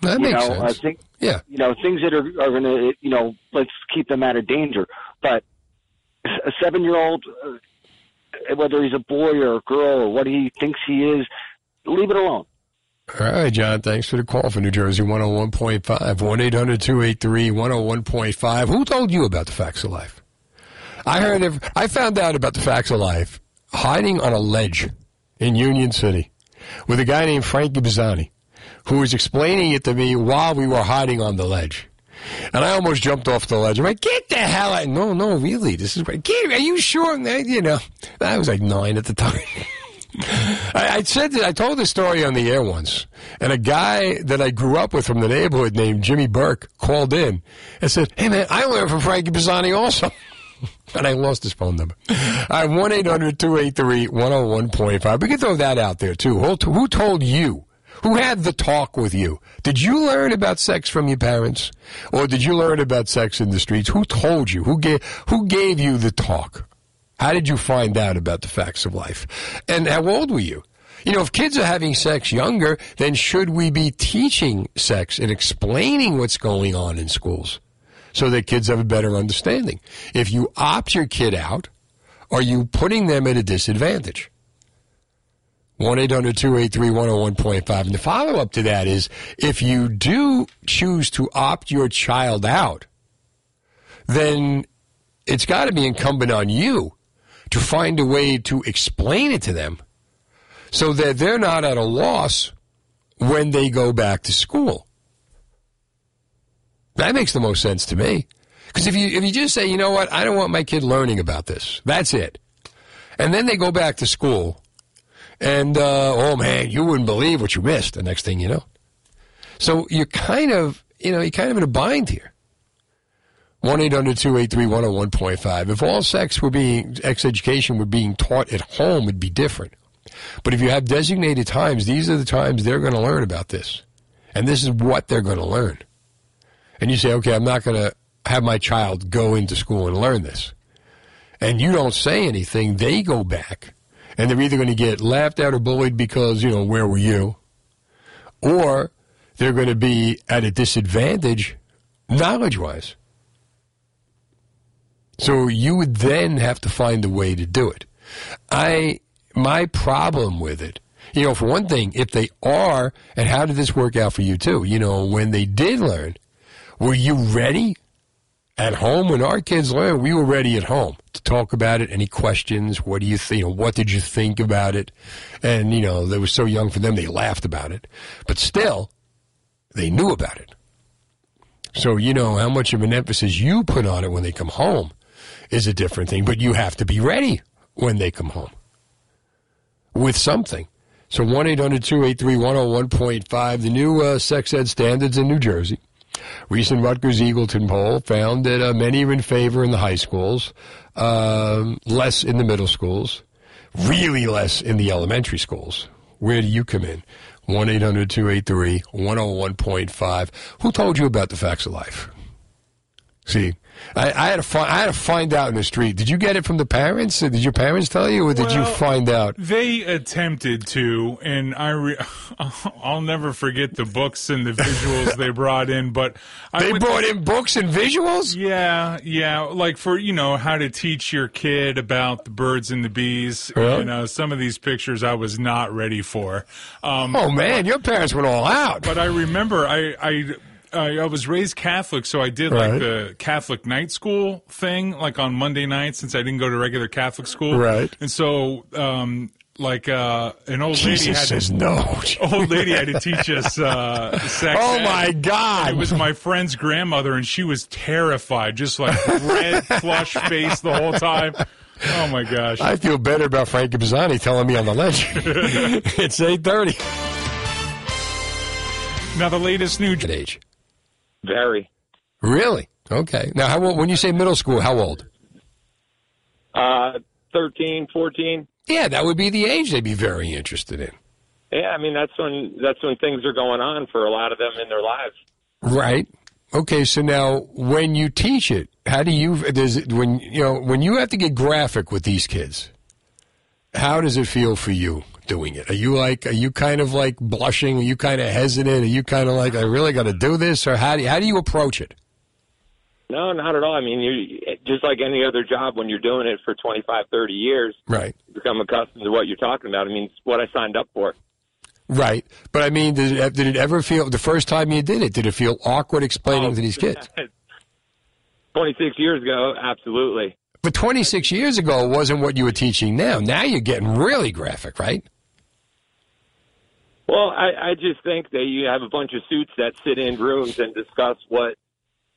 That you makes know, sense. I think Yeah. you know things that are are going to you know let's keep them out of danger. But a seven year old, uh, whether he's a boy or a girl or what he thinks he is, leave it alone. All right, John. Thanks for the call for New Jersey 101.5. 1 800 283 101.5. Who told you about the facts of life? I heard, of, I found out about the facts of life hiding on a ledge in Union City with a guy named Frankie Bizzani who was explaining it to me while we were hiding on the ledge. And I almost jumped off the ledge. I'm like, get the hell out. No, no, really. This is great. Get, are you sure? You know, I was like nine at the time. I, I said that I told this story on the air once, and a guy that I grew up with from the neighborhood named Jimmy Burke called in and said, "Hey man, I learned from Frankie Pisani also." And I lost his phone number. I have 1 800 283 101.5. We can throw that out there too. Who told you? Who had the talk with you? Did you learn about sex from your parents? Or did you learn about sex in the streets? Who told you? Who gave, who gave you the talk? How did you find out about the facts of life? And how old were you? You know, if kids are having sex younger, then should we be teaching sex and explaining what's going on in schools so that kids have a better understanding? If you opt your kid out, are you putting them at a disadvantage? 1 800 283 101.5. And the follow up to that is if you do choose to opt your child out, then it's got to be incumbent on you to find a way to explain it to them so that they're not at a loss when they go back to school. That makes the most sense to me. Because if you if you just say, you know what, I don't want my kid learning about this, that's it, and then they go back to school, and uh, oh man, you wouldn't believe what you missed. The next thing you know, so you're kind of you know you're kind of in a bind here. One 101.5 If all sex were being, sex education were being taught at home, it'd be different. But if you have designated times, these are the times they're going to learn about this. And this is what they're going to learn. And you say, okay, I'm not going to have my child go into school and learn this. And you don't say anything, they go back. And they're either going to get laughed at or bullied because, you know, where were you? Or they're going to be at a disadvantage knowledge wise. So you would then have to find a way to do it. I my problem with it, you know, for one thing, if they are, and how did this work out for you too? You know, when they did learn, were you ready at home? When our kids learned, we were ready at home to talk about it. Any questions? What do you think? What did you think about it? And you know, they were so young for them, they laughed about it, but still, they knew about it. So you know how much of an emphasis you put on it when they come home is a different thing, but you have to be ready when they come home with something. So 1 800 283 101.5, the new uh, sex ed standards in New Jersey. Recent Rutgers Eagleton poll found that uh, many are in favor in the high schools, um, less in the middle schools, really less in the elementary schools. Where do you come in? 1 800 283 101.5. Who told you about the facts of life? See, I, I had to find. I had to find out in the street. Did you get it from the parents? Did your parents tell you, or did you find out? They attempted to, and I re- I'll never forget the books and the visuals they brought in. But I They brought in books and visuals. Yeah, yeah, like for you know how to teach your kid about the birds and the bees. Yeah. You know, some of these pictures I was not ready for. Um, Oh man, your parents went all out. but I remember I I. I I was raised Catholic, so I did Right. like the Catholic night school thing, like on Monday nights, since I didn't go to regular Catholic school. Right. And so, um, like uh, an old lady Jesus had says to, no. old lady had to teach us uh, sex. Oh my God! It was my friend's grandmother, and she was terrified, just like red, flush face the whole time. Oh my gosh! I feel better about Frank Pisani telling me on the ledge. it's eight thirty. Now the latest new At age. Very. Really? Okay. Now, how old, when you say middle school, how old? Uh, 13, 14. Yeah, that would be the age they'd be very interested in. Yeah, I mean that's when that's when things are going on for a lot of them in their lives. Right. Okay. So now, when you teach it, how do you? Does it, when you know when you have to get graphic with these kids? How does it feel for you doing it? Are you like? Are you kind of like blushing? Are you kind of hesitant? Are you kind of like, I really got to do this, or how do you, how do you approach it? No, not at all. I mean, you just like any other job when you're doing it for 25, 30 years, Right. you become accustomed to what you're talking about. I mean, it's what I signed up for. Right. But I mean, did it, did it ever feel the first time you did it? Did it feel awkward explaining Oh. to these oh. kids? 26 years ago, absolutely. But 26 years ago wasn't what you were teaching now. Now you're getting really graphic, right? Well, I, I just think that you have a bunch of suits that sit in rooms and discuss what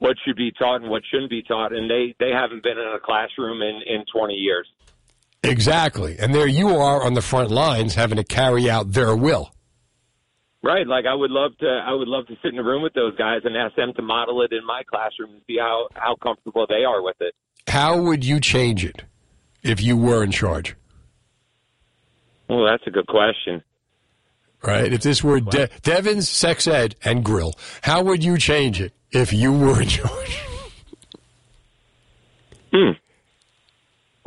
what should be taught and what shouldn't be taught, and they they haven't been in a classroom in in 20 years. Exactly. And there you are on the front lines having to carry out their will. Right. Like I would love to I would love to sit in a room with those guys and ask them to model it in my classroom and see how how comfortable they are with it. How would you change it if you were in charge? Well, that's a good question. Right? If this were De- Devon's Sex Ed and Grill, how would you change it if you were in charge?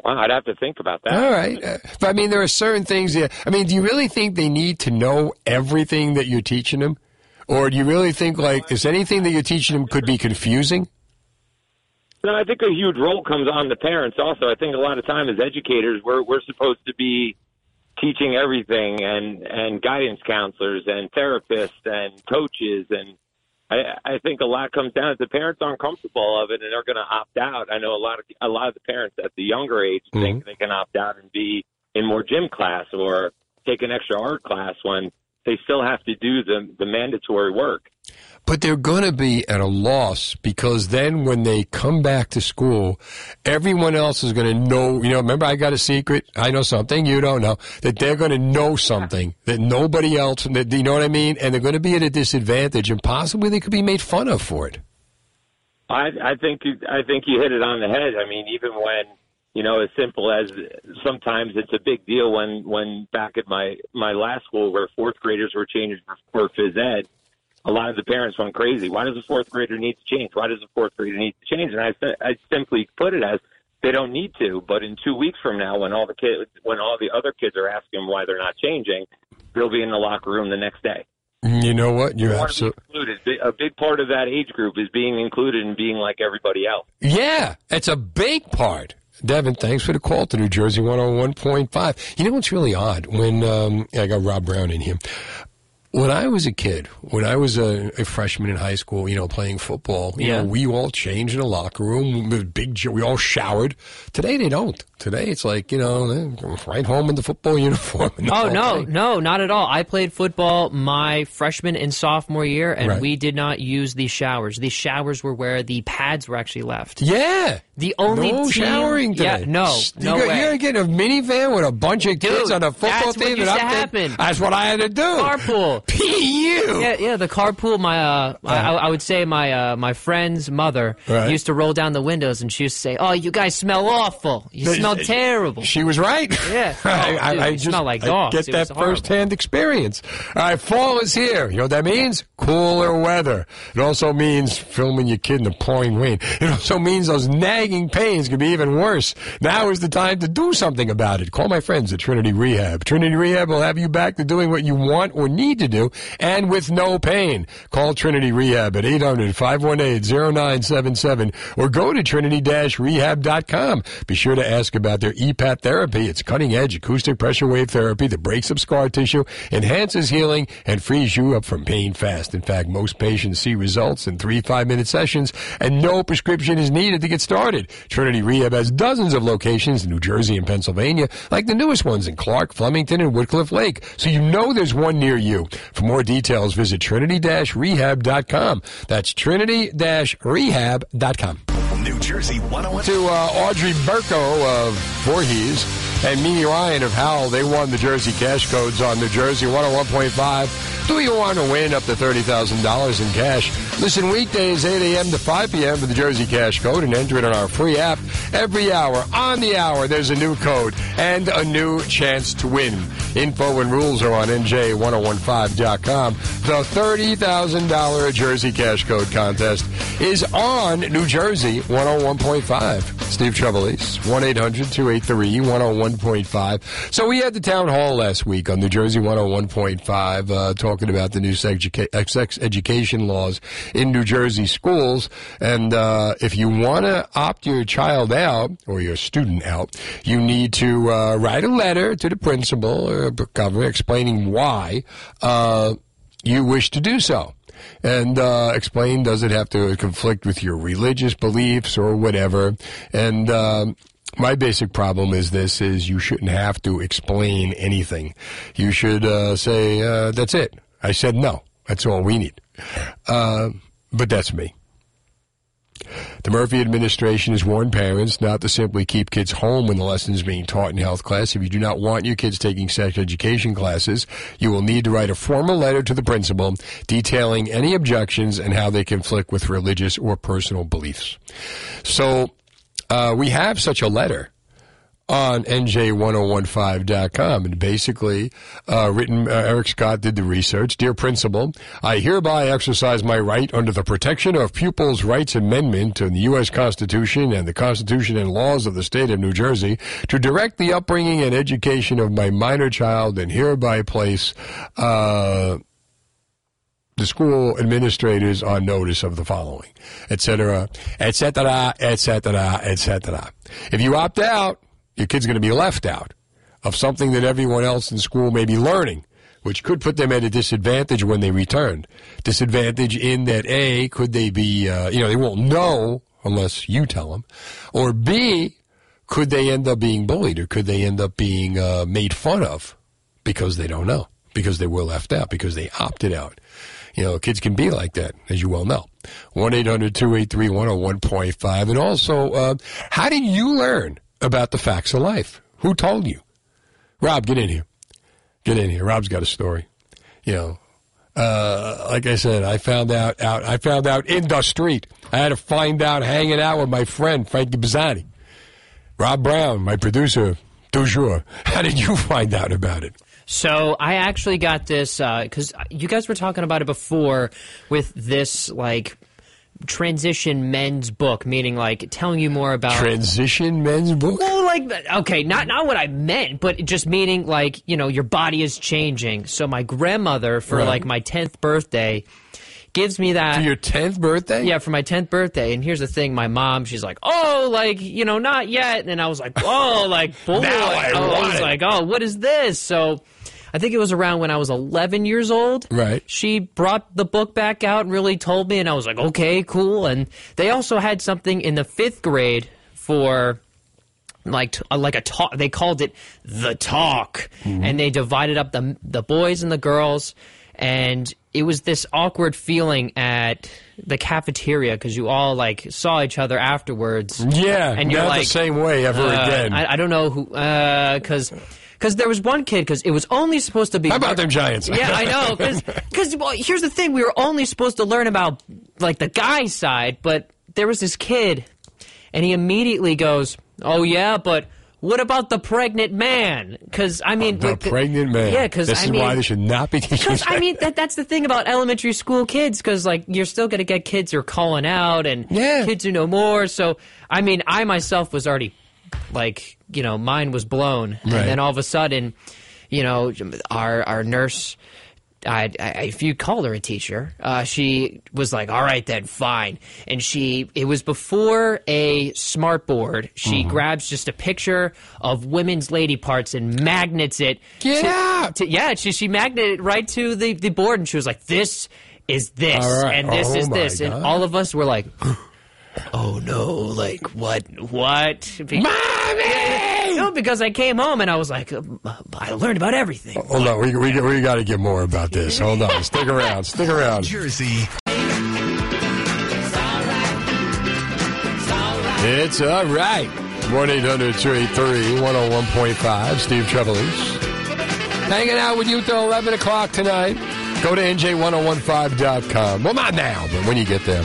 Well, I'd have to think about that. All right. Uh, but I mean, there are certain things. That, I mean, do you really think they need to know everything that you're teaching them? Or do you really think, like, is anything that you're teaching them could be confusing? No, I think a huge role comes on the parents also. I think a lot of time as educators, we're we're supposed to be teaching everything and and guidance counselors and therapists and coaches and I, I think a lot comes down if the parents aren't comfortable of it and they're going to opt out. I know a lot of a lot of the parents at the younger age think mm-hmm. they can opt out and be in more gym class or take an extra art class when they still have to do the the mandatory work. But they're going to be at a loss because then when they come back to school, everyone else is going to know. You know, remember I got a secret. I know something you don't know. That they're going to know something that nobody else. That you know what I mean. And they're going to be at a disadvantage, and possibly they could be made fun of for it. I, I think you, I think you hit it on the head. I mean, even when you know, as simple as sometimes it's a big deal when when back at my my last school where fourth graders were changing for phys ed, a lot of the parents went crazy. Why does a fourth grader need to change? Why does a fourth grader need to change? And I I simply put it as they don't need to. But in two weeks from now, when all the kids when all the other kids are asking why they're not changing, they'll be in the locker room the next day. You know what? You're want to be absolutely. included. A big part of that age group is being included and being like everybody else. Yeah, it's a big part. Devin, thanks for the call to New Jersey 101.5. You know what's really odd? When um, I got Rob Brown in here. When I was a kid, when I was a, a freshman in high school, you know, playing football, you Yeah. know, we all changed in a locker room. Big, we all showered. Today they don't. Today it's like you know, eh, right home in the football uniform. the Oh no, thing. no, not at all. I played football my freshman and sophomore year, and Right. we did not use the showers. The showers were where the pads were actually left. Yeah. The only no team- showering today. Yeah, no, you no got, way. You're gonna a minivan with a bunch of kids Dude, on a football that's what team. used and to happen. That's what I had to do. Carpool. Pu. Yeah, yeah. The carpool. My, uh, I, I would say my uh, my friend's mother Right. used to roll down the windows, and she used to say, "Oh, you guys smell awful. You But- smell terrible." She was right. Yeah. I, Oh, I, dude, I just smell like I get that first-hand experience. All right, fall is here. You know what that means? Cooler weather. It also means filming your kid in the pouring rain. It also means those nagging pains can be even worse. Now is the time to do something about it. Call my friends at Trinity Rehab. Trinity Rehab will have you back to doing what you want or need to do, and with no pain. Call Trinity Rehab at 800-518-0977 or go to trinity-rehab.com. Be sure to ask about their EPAT therapy. It's cutting-edge acoustic pressure wave therapy that breaks up scar tissue, enhances healing, and frees you up from pain fast. In fact, most patients see results in three five-minute sessions, and no prescription is needed to get started. Trinity Rehab has dozens of locations in New Jersey and Pennsylvania, like the newest ones in Clark, Flemington, and Woodcliff Lake, so you know there's one near you. For more details, visit trinity-rehab.com. That's trinity-rehab.com. New Jersey 101. To uh, Audrey Burko of Voorhees and Mimi Ryan of Howell, they won the Jersey Cash Codes on New Jersey 101.5. Do you want to win up to $30,000 in cash? Listen weekdays 8 a.m. to 5 p.m. for the Jersey Cash Code and enter it on our free app. Every hour, on the hour, there's a new code and a new chance to win. Info and rules are on NJ1015.com. The $30,000 Jersey Cash Code contest is on New Jersey 101.5. Steve Trevelise, 1-800-283-101.5. So we had the town hall last week on New Jersey 101.5 uh, talking about the new sex, educa- sex education laws in New Jersey schools. And uh, if you want to opt your child out or your student out, you need to uh, write a letter to the principal or governor explaining why uh, you wish to do so and uh, explain does it have to conflict with your religious beliefs or whatever and um, my basic problem is this is you shouldn't have to explain anything. You should uh, say uh, that's it. I said no. That's all we need. Uh, but that's me. The Murphy administration has warned parents not to simply keep kids home when the lesson is being taught in health class. If you do not want your kids taking sex education classes, you will need to write a formal letter to the principal detailing any objections and how they conflict with religious or personal beliefs. So uh, we have such a letter on nj1015.com and basically uh, written uh, eric scott did the research. Dear principal i hereby exercise my right under the protection of pupils rights amendment in the u.s constitution and the constitution and laws of the state of new jersey to direct the upbringing and education of my minor child and hereby place uh, the school administrators on notice of the following, et cetera, et cetera, et cetera, et cetera. If you opt out, your kid's going to be left out of something that everyone else in school may be learning, which could put them at a disadvantage when they return. Disadvantage in that A, could they be, uh, you know, they won't know unless you tell them, or B, could they end up being bullied or could they end up being uh, made fun of because they don't know, because they were left out, because they opted out. You know, kids can be like that, as you well know. 1 800 283 101.5. And also, uh, how did you learn about the facts of life? Who told you? Rob, get in here. Get in here. Rob's got a story. You know, uh, like I said, I found out, out, I found out in the street. I had to find out hanging out with my friend, Frankie Bazzani. Rob Brown, my producer, toujours. How did you find out about it? So I actually got this uh, because you guys were talking about it before with this like transition men's book, meaning like telling you more about Transition men's book? Well, like okay, not not what I meant, but just meaning like you know your body is changing. So my grandmother for Right. like my tenth birthday gives me that For your 10th birthday? Yeah, for my 10th birthday. And here's the thing my mom, she's like, oh, like, you know, not yet. And I was like, oh, like, boy. Now I oh, want was it. like, oh, what is this? So I think it was around when I was 11 years old. Right. She brought the book back out and really told me. And I was like, okay, cool. And they also had something in the fifth grade for like uh, like a talk they called it the talk and they divided up the the boys and the girls and it was this awkward feeling at the cafeteria because you all like saw each other afterwards Yeah, and you're not like the same way ever uh, again. I, I don't know who because because there was one kid because it was only supposed to be How about them Giants? yeah, I know. Because well, here's the thing: we were only supposed to learn about like the guy side, but there was this kid, and he immediately goes, "Oh yeah, but." What about the pregnant man? Because I mean, the like, pregnant man. Yeah, because this I is mean, why they should not be teaching. because I mean that that's the thing about elementary school kids because like you're still gonna get kids who are calling out and yeah. kids who know more. So I mean, I myself was already like you know mine was blown, Right. and then all of a sudden, you know, our our nurse. I, I, if you called her a teacher, uh, she was like, "All right, then, fine." And she, it was before a smart board. She Mm-hmm. grabs just a picture of women's lady parts and magnets it. Get to- out! to- yeah, she she magneted it right to the the board, and she was like, "This is this, right. and this Oh is this," and all of us were like. Oh no! Like what? What? Mommy! No, because I came home and I was like, um, I learned about everything. Hold on, we, we, we got to get more about this. Hold on, stick around, stick around. Jersey. It's all right. 1 800 283 101.5. Steve Trevelise. Hanging out with you till 11 o'clock tonight. Go to NJ1015.com. Well, not now, but when you get there.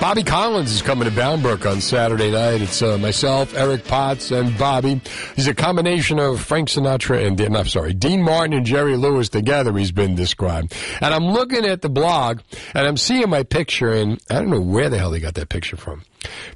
Bobby Collins is coming to Bound Brook on Saturday night. It's uh, myself, Eric Potts, and Bobby. He's a combination of Frank Sinatra and, I'm sorry, Dean Martin and Jerry Lewis together, he's been described. And I'm looking at the blog, and I'm seeing my picture, and I don't know where the hell they got that picture from.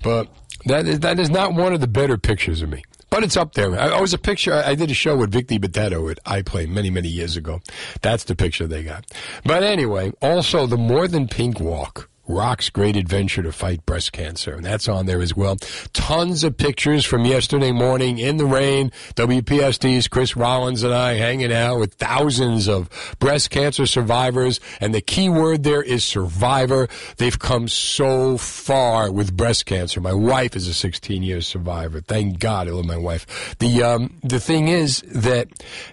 But that is, that is not one of the better pictures of me. But it's up there. I, I was a picture. I, I did a show with Vic DiBitetto at iPlay many, many years ago. That's the picture they got. But anyway, also the More Than Pink Walk. Rock's great adventure to fight breast cancer. And that's on there as well. Tons of pictures from yesterday morning in the rain. WPST's Chris Rollins and I hanging out with thousands of breast cancer survivors. And the key word there is survivor. They've come so far with breast cancer. My wife is a 16 year survivor. Thank God I love my wife. The, um, the thing is that,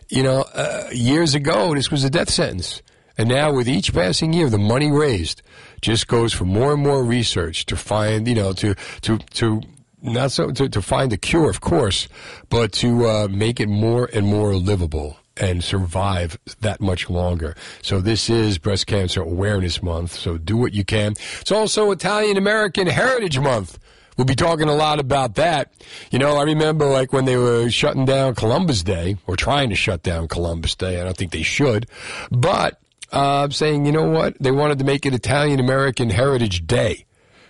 you know, uh, years ago, this was a death sentence. And now, with each passing year, the money raised just goes for more and more research to find, you know, to to to not so to, to find a cure, of course, but to uh, make it more and more livable and survive that much longer. So this is Breast Cancer Awareness Month. So do what you can. It's also Italian American Heritage Month. We'll be talking a lot about that. You know, I remember like when they were shutting down Columbus Day or trying to shut down Columbus Day. I don't think they should, but uh, saying, you know what? They wanted to make it Italian American Heritage Day.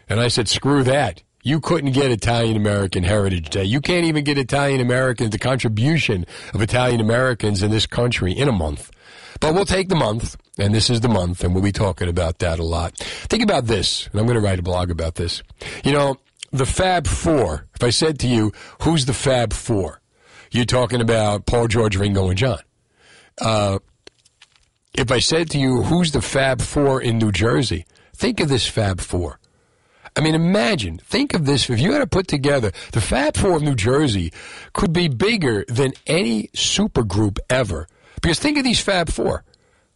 And I said, screw that. You couldn't get Italian American Heritage Day. You can't even get Italian Americans, the contribution of Italian Americans in this country in a month. But we'll take the month, and this is the month, and we'll be talking about that a lot. Think about this, and I'm going to write a blog about this. You know, the Fab Four, if I said to you, who's the Fab Four? You're talking about Paul, George, Ringo, and John. Uh, if I said to you, who's the Fab Four in New Jersey? Think of this Fab Four. I mean, imagine, think of this. If you had to put together the Fab Four of New Jersey, could be bigger than any supergroup ever. Because think of these Fab Four: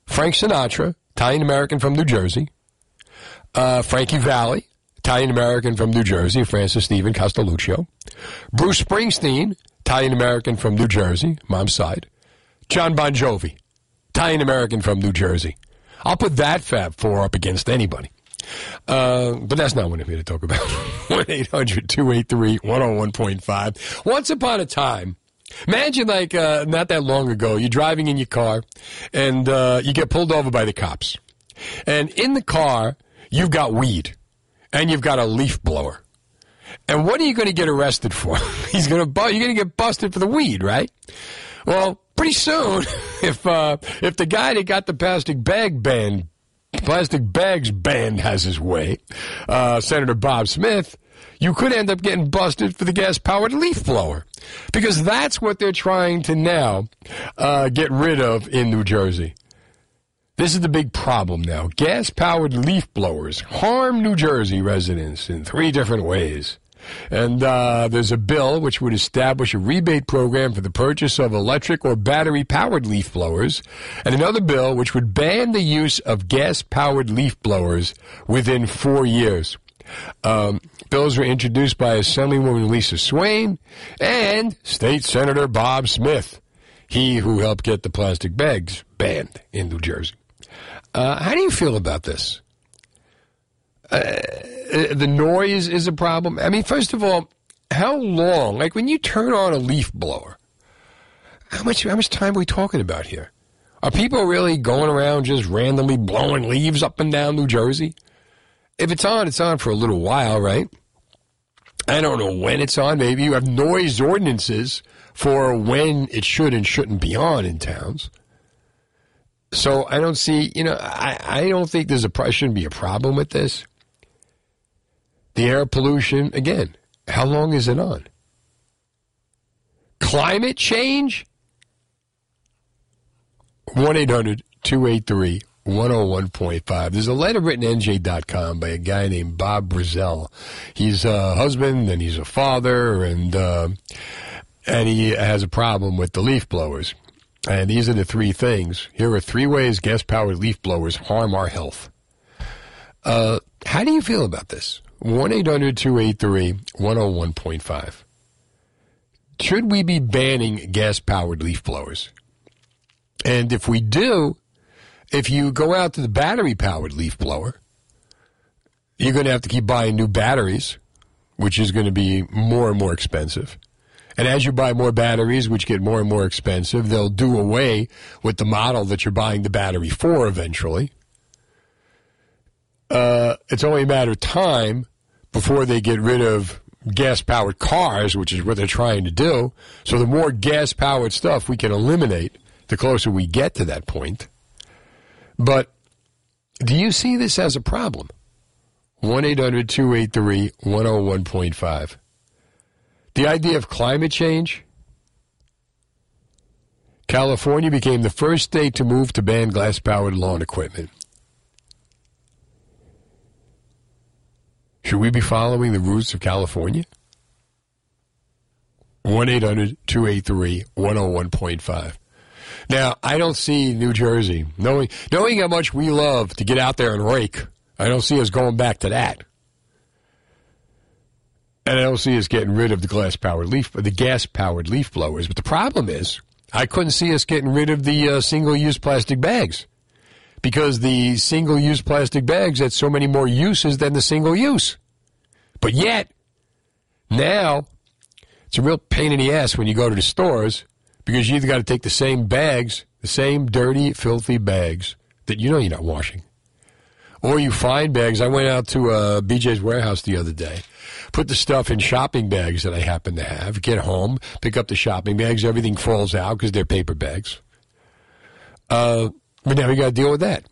Frank Sinatra, Italian American from New Jersey; uh, Frankie Valli, Italian American from New Jersey; Francis Stephen Castelluccio; Bruce Springsteen, Italian American from New Jersey, mom's side; John Bon Jovi, Italian American from New Jersey. I'll put that Fab Four up against anybody. Uh, but that's not what I'm here to talk about. 1 800 283 101.5. Once upon a time, imagine like uh, not that long ago, you're driving in your car and uh, you get pulled over by the cops. And in the car, you've got weed and you've got a leaf blower. And what are you going to get arrested for? He's going to bu- you're going to get busted for the weed, right? Well, pretty soon, if uh, if the guy that got the plastic bag ban, plastic bags banned has his way, uh, Senator Bob Smith, you could end up getting busted for the gas powered leaf blower, because that's what they're trying to now uh, get rid of in New Jersey. This is the big problem now. Gas powered leaf blowers harm New Jersey residents in three different ways. And uh, there's a bill which would establish a rebate program for the purchase of electric or battery powered leaf blowers, and another bill which would ban the use of gas powered leaf blowers within four years. Um, bills were introduced by Assemblywoman Lisa Swain and State Senator Bob Smith, he who helped get the plastic bags banned in New Jersey. Uh, how do you feel about this? Uh, the noise is a problem. I mean, first of all, how long? Like when you turn on a leaf blower, how much how much time are we talking about here? Are people really going around just randomly blowing leaves up and down New Jersey? If it's on, it's on for a little while, right? I don't know when it's on. Maybe you have noise ordinances for when it should and shouldn't be on in towns. So I don't see, you know, I, I don't think there's a shouldn't be a problem with this. The air pollution, again, how long is it on? Climate change? 1 800 283 101.5. There's a letter written NJ.com by a guy named Bob Brazel. He's a husband and he's a father, and, uh, and he has a problem with the leaf blowers. And these are the three things. Here are three ways gas powered leaf blowers harm our health. Uh, how do you feel about this? 1 800 283 101.5. Should we be banning gas powered leaf blowers? And if we do, if you go out to the battery powered leaf blower, you're going to have to keep buying new batteries, which is going to be more and more expensive. And as you buy more batteries, which get more and more expensive, they'll do away with the model that you're buying the battery for eventually. Uh, it's only a matter of time before they get rid of gas powered cars, which is what they're trying to do. So the more gas powered stuff we can eliminate, the closer we get to that point. But do you see this as a problem? 1 800 283 101.5. The idea of climate change. California became the first state to move to ban glass powered lawn equipment. Should we be following the roots of California? 1 800 283 101.5. Now, I don't see New Jersey, knowing, knowing how much we love to get out there and rake, I don't see us going back to that. And I don't see us getting rid of the glass powered leaf, the gas powered leaf blowers. But the problem is, I couldn't see us getting rid of the uh, single use plastic bags because the single use plastic bags had so many more uses than the single use. But yet, now, it's a real pain in the ass when you go to the stores because you either got to take the same bags, the same dirty, filthy bags that you know you're not washing. Or you find bags. I went out to uh, BJ's warehouse the other day, put the stuff in shopping bags that I happen to have, get home, pick up the shopping bags, everything falls out because they're paper bags. Uh, but now we got to deal with that.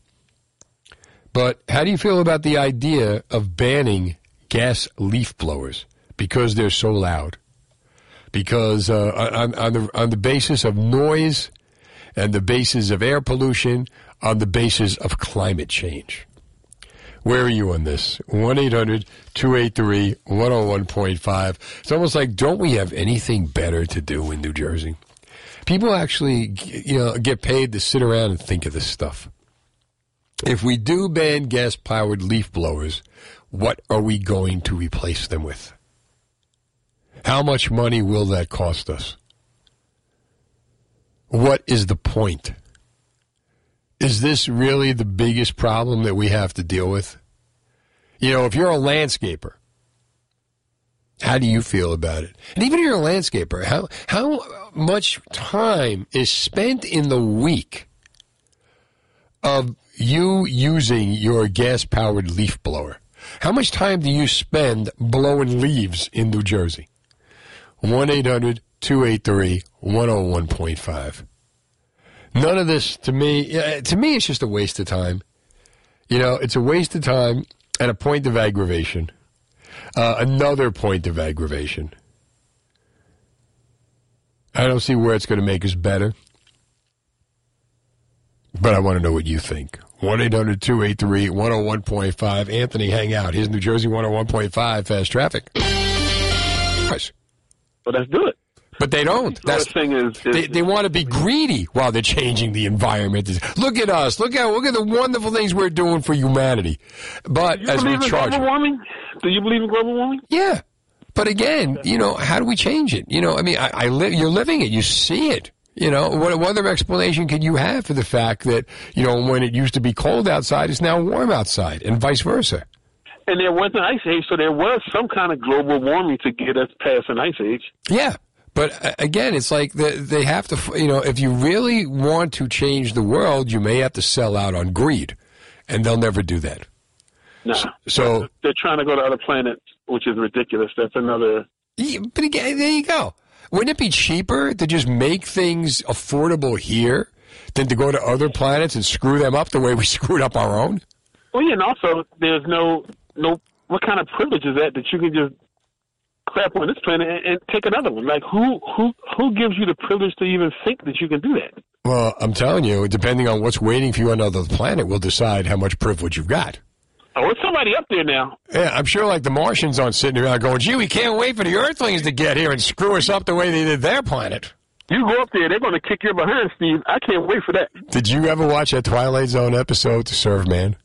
But how do you feel about the idea of banning gas leaf blowers because they're so loud? Because uh, on, on, the, on the basis of noise and the basis of air pollution, on the basis of climate change. Where are you on this? 1 800 283 101.5. It's almost like, don't we have anything better to do in New Jersey? People actually you know, get paid to sit around and think of this stuff. If we do ban gas powered leaf blowers, what are we going to replace them with? How much money will that cost us? What is the point? Is this really the biggest problem that we have to deal with? You know, if you're a landscaper, how do you feel about it? And even if you're a landscaper, how how much time is spent in the week of you using your gas powered leaf blower? How much time do you spend blowing leaves in New Jersey? 1 800 283 101.5. None of this to me, to me, it's just a waste of time. You know, it's a waste of time and a point of aggravation. Uh, another point of aggravation. I don't see where it's going to make us better. But I want to know what you think. 1 800 283 101.5. Anthony, hang out. Here's New Jersey 101.5 Fast Traffic. Nice. Well, do it. But they don't. The other thing is, is They, they want to be greedy while they're changing the environment. Look at us. Look at look at the wonderful things we're doing for humanity. But do you as we in charge, global warming? Do you believe in global warming? yeah. But again, you know, how do we change it? You know, I mean, I, I li- you're living it. You see it. You know, what, what other explanation can you have for the fact that you know when it used to be cold outside, it's now warm outside, and vice versa? And there was an ice age, so there was some kind of global warming to get us past an ice age. Yeah. But uh, again, it's like the, they have to, you know, if you really want to change the world, you may have to sell out on greed, and they'll never do that. No. So, They're trying to go to other planets, which is ridiculous. That's another. But again, there you go. Wouldn't it be cheaper to just make things affordable here than to go to other planets and screw them up the way we screwed up our own? Well, yeah, and also there's no no. What kind of privilege is that that you can just crap on this planet and, and take another one? Like who who who gives you the privilege to even think that you can do that? Well, I'm telling you, depending on what's waiting for you on another planet, will decide how much privilege you've got. Oh, it's somebody up there now. Yeah, I'm sure like the Martians aren't sitting around going, gee, we can't wait for the Earthlings to get here and screw us up the way they did their planet. You go up there, they're going to kick your behind, Steve. I can't wait for that. Did you ever watch that Twilight Zone episode, To Serve Man?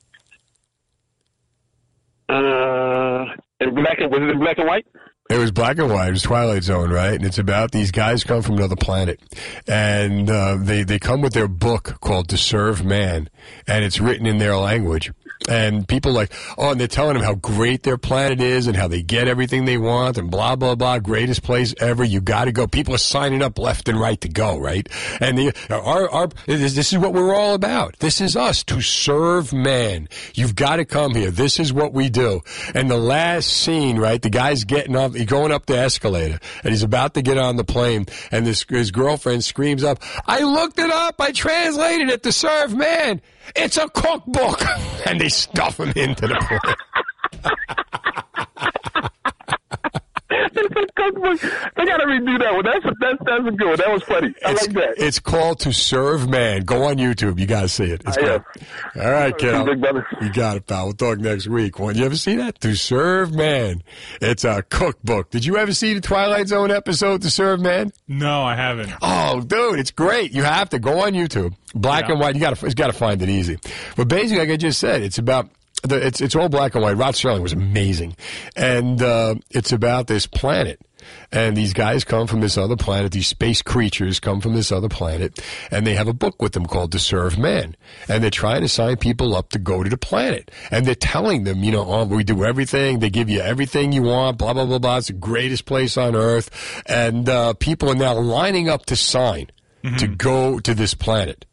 Uh, in black and was it in black and white? It was black and white. It was Twilight Zone, right? And it's about these guys come from another planet, and uh, they they come with their book called "To Serve Man," and it's written in their language. And people like, oh, and they're telling them how great their planet is and how they get everything they want and blah blah blah, greatest place ever. You got to go. People are signing up left and right to go, right? And the, our our this, is what we're all about. This is us to serve man. You've got to come here. This is what we do. And the last scene, right? The guy's getting off, he's going up the escalator, and he's about to get on the plane, and this his girlfriend screams up, "I looked it up. I translated it to serve man. It's a cookbook," and they stuff them into the plane. they got to redo that one. That's a, that's that's a good one. That was funny. I it's, like that. It's called To Serve Man. Go on YouTube. You got to see it. It's I uh, great. All right, kiddo. Big brother. You got it, pal. We'll talk next week. When you ever see that? To Serve Man. It's a cookbook. Did you ever see the Twilight Zone episode, To Serve Man? No, I haven't. Oh, dude, it's great. You have to go on YouTube. Black Yeah. and white. You got to. You got to find it easy. But basically, like I just said, it's about. The, it's it's all black and white. Rod Sterling was amazing, and uh, it's about this planet. And these guys come from this other planet. These space creatures come from this other planet, and they have a book with them called "To Serve Man." And they're trying to sign people up to go to the planet. And they're telling them, you know, oh, we do everything. They give you everything you want. Blah blah blah blah. It's the greatest place on earth. And uh, people are now lining up to sign to go to this planet.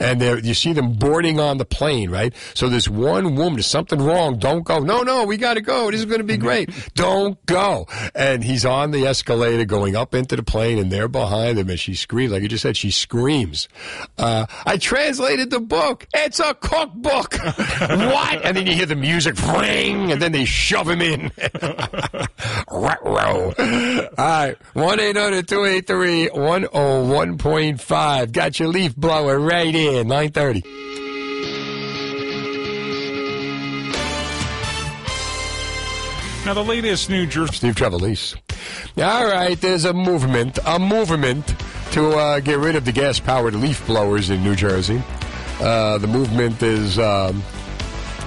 And you see them boarding on the plane, right? So this one woman, there's something wrong. Don't go. No, no, we got to go. This is going to be great. Don't go. And he's on the escalator going up into the plane, and they're behind him, and she screams, like you just said, she screams. Uh, I translated the book. It's a cookbook. what? And then you hear the music ring, and then they shove him in. Ruh-roh. All right. 1 800 283 101.5. Got your leaf blower right in. 930. Now, the latest New Jersey. Steve Trevelise. All right. There's a movement, a movement to uh, get rid of the gas powered leaf blowers in New Jersey. Uh, the movement is um,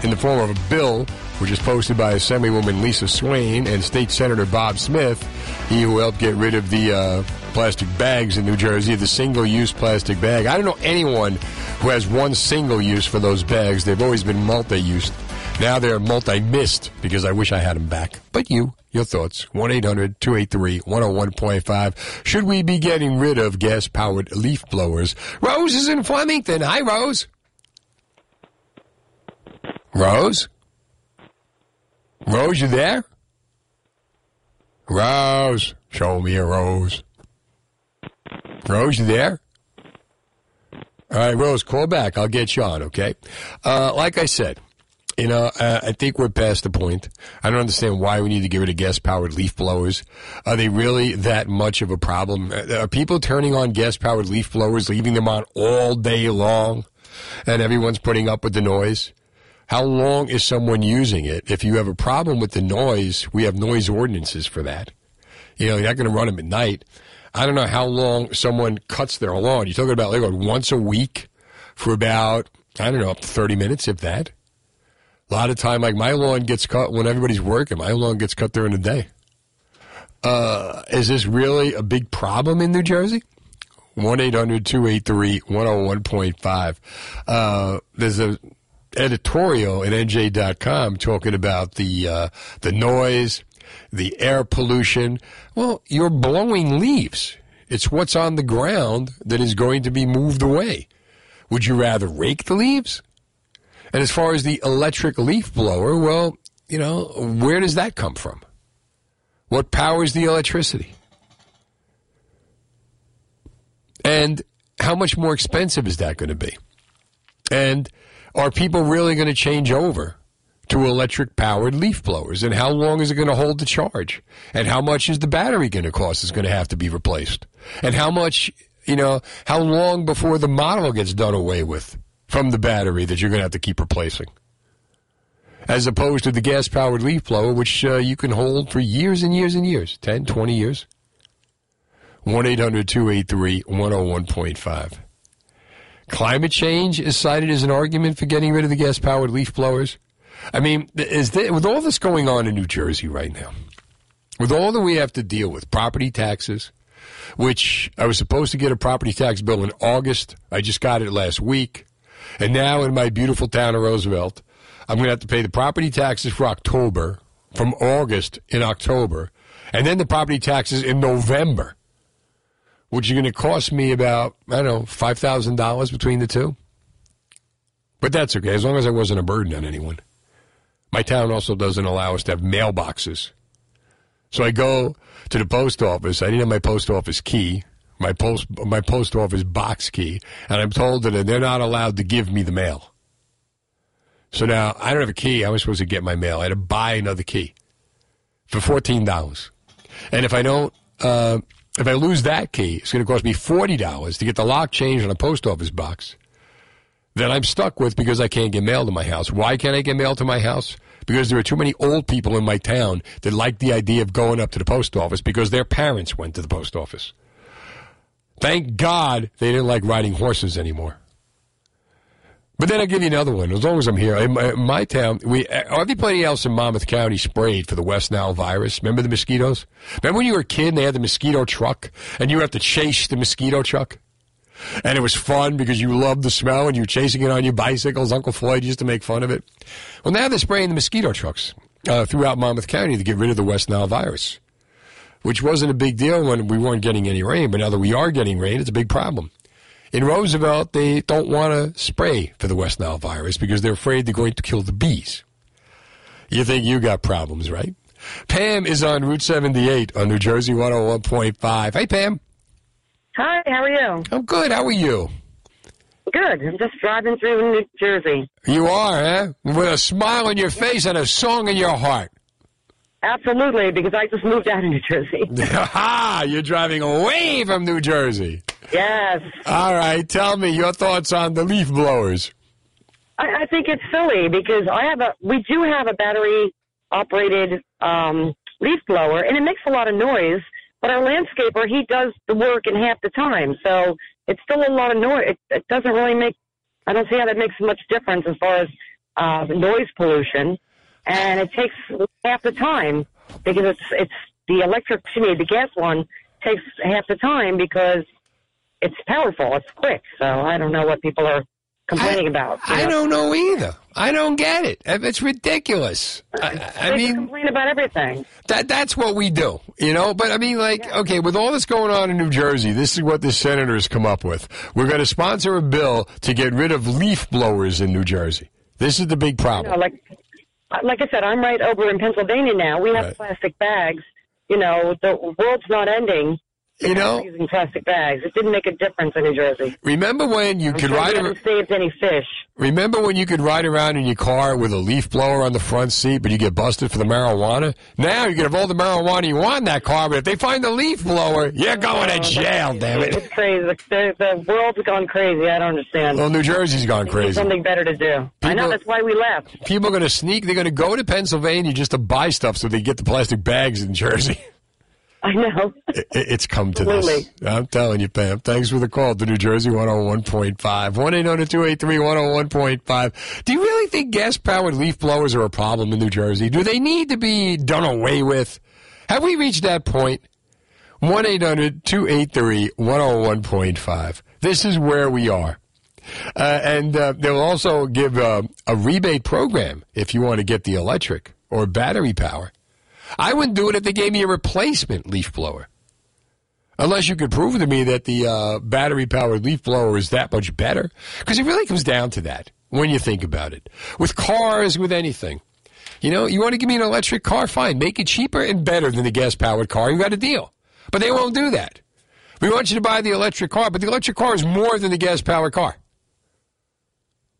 in the form of a bill which is posted by Assemblywoman Lisa Swain and State Senator Bob Smith, he who helped get rid of the uh, plastic bags in New Jersey, the single use plastic bag. I don't know anyone who has one single use for those bags. They've always been multi use. Now they're multi-missed because I wish I had them back. But you, your thoughts, 1-800-283-101.5. Should we be getting rid of gas-powered leaf blowers? Rose is in Flemington. Hi, Rose. Rose? Rose, you there? Rose, show me a rose. Rose, you there? All right, Rose, call back. I'll get you on, okay? Uh, like I said, you know, uh, I think we're past the point. I don't understand why we need to get rid of gas-powered leaf blowers. Are they really that much of a problem? Uh, Are people turning on gas-powered leaf blowers, leaving them on all day long, and everyone's putting up with the noise? How long is someone using it? If you have a problem with the noise, we have noise ordinances for that. You know, you're not going to run them at night. I don't know how long someone cuts their lawn. You're talking about like once a week for about, I don't know, up to 30 minutes, if that. A lot of time, like my lawn gets cut when everybody's working. My lawn gets cut during the day. Uh, is this really a big problem in New Jersey? 1 800 283 101.5. Uh, There's a editorial at NJ.com talking about the uh, the noise, the air pollution. Well, you're blowing leaves. It's what's on the ground that is going to be moved away. Would you rather rake the leaves? And as far as the electric leaf blower, well, you know, where does that come from? What powers the electricity? And how much more expensive is that going to be? And are people really going to change over to electric powered leaf blowers? And how long is it going to hold the charge? And how much is the battery going to cost? Is going to have to be replaced? And how much, you know, how long before the model gets done away with from the battery that you're going to have to keep replacing? As opposed to the gas powered leaf blower, which uh, you can hold for years and years and years 10, 20 years. 1 800 283 101.5. Climate change is cited as an argument for getting rid of the gas powered leaf blowers. I mean, is there, with all this going on in New Jersey right now, with all that we have to deal with, property taxes, which I was supposed to get a property tax bill in August. I just got it last week. And now in my beautiful town of Roosevelt, I'm going to have to pay the property taxes for October, from August in October, and then the property taxes in November, which are going to cost me about, I don't know, $5,000 between the two. But that's okay, as long as I wasn't a burden on anyone. My town also doesn't allow us to have mailboxes. So I go to the post office. I didn't have my post office key, my post my post office box key, and I'm told that they're not allowed to give me the mail. So now I don't have a key. I supposed to get my mail? I had to buy another key for fourteen dollars. And if I don't, uh, if I lose that key, it's going to cost me forty dollars to get the lock changed on a post office box that I'm stuck with because I can't get mail to my house. Why can't I get mail to my house? Because there are too many old people in my town that like the idea of going up to the post office because their parents went to the post office. Thank God they didn't like riding horses anymore. But then I'll give you another one. As long as I'm here, in my, in my town, we everybody else in Monmouth County sprayed for the West Nile virus. Remember the mosquitoes? Remember when you were a kid and they had the mosquito truck and you have to chase the mosquito truck? And it was fun because you loved the smell and you were chasing it on your bicycles. Uncle Floyd used to make fun of it. Well, now they're spraying the mosquito trucks uh, throughout Monmouth County to get rid of the West Nile virus, which wasn't a big deal when we weren't getting any rain. But now that we are getting rain, it's a big problem. In Roosevelt, they don't want to spray for the West Nile virus because they're afraid they're going to kill the bees. You think you got problems, right? Pam is on Route 78 on New Jersey 101.5. Hey, Pam. Hi, how are you? I'm good. How are you? Good. I'm just driving through New Jersey. You are, huh? With a smile on your face and a song in your heart. Absolutely, because I just moved out of New Jersey. Ha! You're driving away from New Jersey. Yes. All right. Tell me your thoughts on the leaf blowers. I, I think it's silly because I have a, we do have a battery operated um, leaf blower, and it makes a lot of noise. But our landscaper, he does the work in half the time, so it's still a lot of noise. It, it doesn't really make. I don't see how that makes much difference as far as uh, noise pollution, and it takes half the time because it's it's the electric. Excuse me, the gas one takes half the time because it's powerful. It's quick. So I don't know what people are complaining about. I know? don't know either. I don't get it. Uh, it's ridiculous. I, I mean, complain about everything. That that's what we do, you know. But I mean, like, okay, with all this going on in New Jersey, this is what the senators come up with. We're going to sponsor a bill to get rid of leaf blowers in New Jersey. This is the big You problem. know, like, uh, like I said, I'm right over in Pennsylvania now. We have plastic bags. You know, the world's not ending. You know, using plastic bags. It didn't make a difference in New Jersey. Remember when you I'm could ride around? saved any fish. Remember when you could ride around in your car with a leaf blower on the front seat, but you get busted for the marijuana? Now you can have all the marijuana you want in that car, but if they find the leaf blower, you're going to oh, jail. Damn it! It's crazy. The, the world's gone crazy. I don't understand. Well, New Jersey's gone crazy. something better to do. I know that's why we left. People are going to sneak. They're going to go to Pennsylvania just to buy stuff so they get the plastic bags in Jersey. I know. It- It's come to this. I'm telling you, Pam. Thanks for the call to New Jersey 101.5. 1 800 283 101.5. Do you really think gas powered leaf blowers are a problem in New Jersey? Do they need to be done away with? Have we reached that point? 1 800 283 101.5. This is where we are. Uh, and uh, they'll also give uh, a rebate program if you want to get the electric or battery power. I wouldn't do it if they gave me a replacement leaf blower. Unless you could prove to me that the uh, battery powered leaf blower is that much better. Because it really comes down to that when you think about it. With cars, with anything. You know, you want to give me an electric car? Fine. Make it cheaper and better than the gas powered car. You got a deal. But they won't do that. We want you to buy the electric car, but the electric car is more than the gas powered car.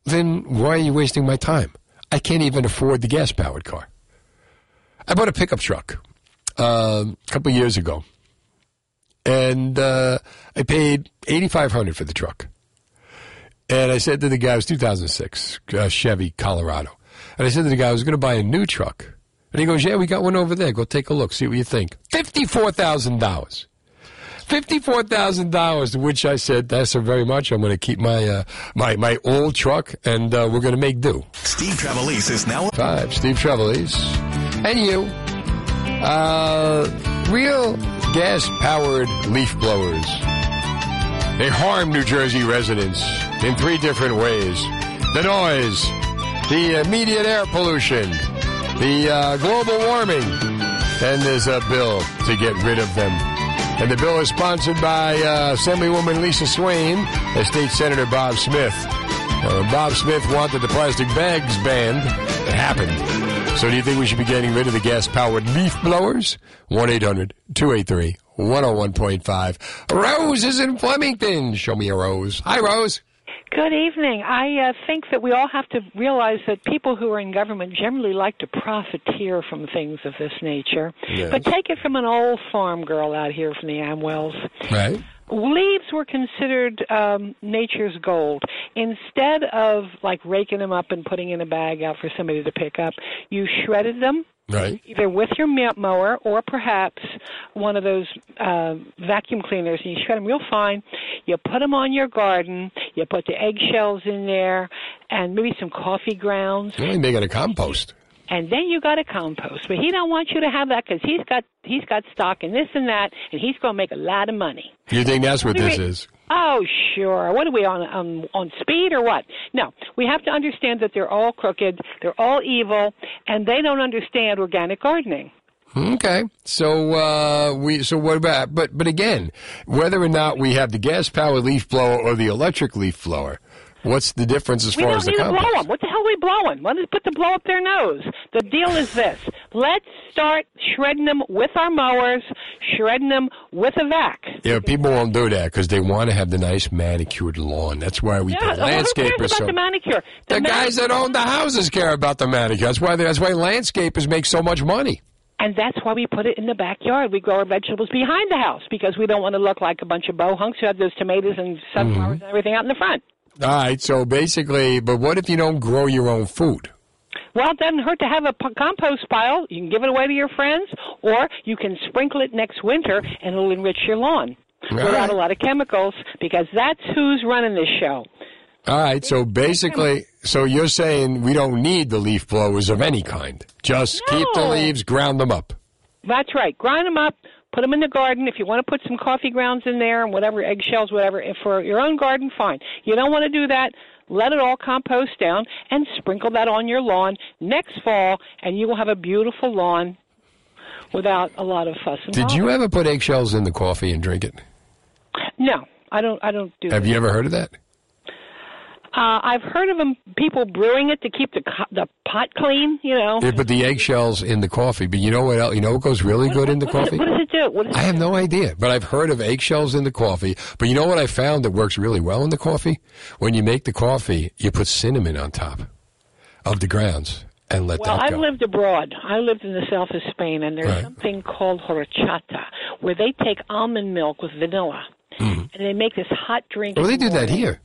Then why are you wasting my time? I can't even afford the gas powered car. I bought a pickup truck um, a couple years ago, and uh, I paid eighty five hundred for the truck. And I said to the guy, it was 2006 uh, Chevy Colorado, and I said to the guy, I was going to buy a new truck, and he goes, "Yeah, we got one over there. Go take a look, see what you think." Fifty four thousand dollars. Fifty-four thousand dollars. To which I said, "Thanks so very much. I'm going to keep my uh, my my old truck, and uh, we're going to make do." Steve Trevelise is now Five. Steve Trevelise. And you. Uh, real gas powered leaf blowers. They harm New Jersey residents in three different ways the noise, the immediate air pollution, the uh, global warming, and there's a bill to get rid of them. And the bill is sponsored by uh, Assemblywoman Lisa Swain and State Senator Bob Smith. Uh, Bob Smith wanted the plastic bags banned. It happened. So do you think we should be getting rid of the gas-powered leaf blowers? 1-800-283-101.5. Rose is in Flemington. Show me a rose. Hi, Rose. Good evening. I uh, think that we all have to realize that people who are in government generally like to profiteer from things of this nature. Yes. But take it from an old farm girl out here from the Amwells. Right. Leaves were considered um, nature's gold. Instead of like raking them up and putting in a bag out for somebody to pick up, you shredded them Right. either with your mower or perhaps one of those uh, vacuum cleaners, and you shred them real fine. You put them on your garden. You put the eggshells in there, and maybe some coffee grounds, You're only making a compost. and then you got a compost. But he don't want you to have that because he's got he's got stock in this and that, and he's going to make a lot of money. You think that's what this is? Oh, sure. What are we on on on speed or what? No, we have to understand that they're all crooked, they're all evil, and they don't understand organic gardening. Okay. So uh, we so what about but but again, whether or not we have the gas powered leaf blower or the electric leaf blower, what's the difference as we far as the need to blow them. What the hell are we blowing? Let us put the blow up their nose. The deal is this: let's start shredding them with our mowers, shredding them with a vac. Yeah, people won't do that because they want to have the nice manicured lawn. That's why we Yeah, pay well, who cares about the manicure? The, the guys that own the houses care about the manicure. That's why. That's why landscapers make so much money. And that's why we put it in the backyard. We grow our vegetables behind the house because we don't want to look like a bunch of bohunks who have those tomatoes and sunflowers Mm-hmm. and everything out in the front. All right. So basically, but what if you don't grow your own food? Well, it doesn't hurt to have a p- compost pile. You can give it away to your friends, or you can sprinkle it next winter, and it'll enrich your lawn All without right. a lot of chemicals. Because that's who's running this show. All right. So basically, so you're saying we don't need the leaf blowers of any kind. Just keep the leaves, ground them up. That's right. Grind them up. Put them in the garden. If you want to put some coffee grounds in there and whatever eggshells, whatever, if for your own garden, fine. You don't want to do that. let it all compost down, and sprinkle that on your lawn next fall, and you will have a beautiful lawn without a lot of fuss and Did you ever put eggshells in the coffee and drink it? No, I don't. I don't do. That. Have that. you ever heard of that? Uh, I've heard of them people brewing it to keep the co- the pot clean. You know. They put the eggshells in the coffee, but you know what? Else, you know what goes really good in the What does coffee? it- what does it do? What does I have no idea, but I've heard of eggshells in the coffee. But you know what I found that works really well in the coffee? When you make the coffee, you put cinnamon on top of the grounds and let Well, that I've lived abroad. I lived in the south of Spain, and there's Right. something called horchata, where they take almond milk with vanilla, and they make this hot drink. well, they the do that here.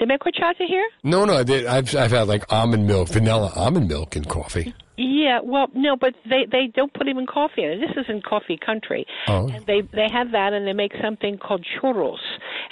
They make horchata here? No, no, they, I've I've had like almond milk, vanilla almond milk in coffee. Yeah, well, no, but they they don't put even coffee in it. This is in coffee country. Oh. And they they have that, and they make something called churros,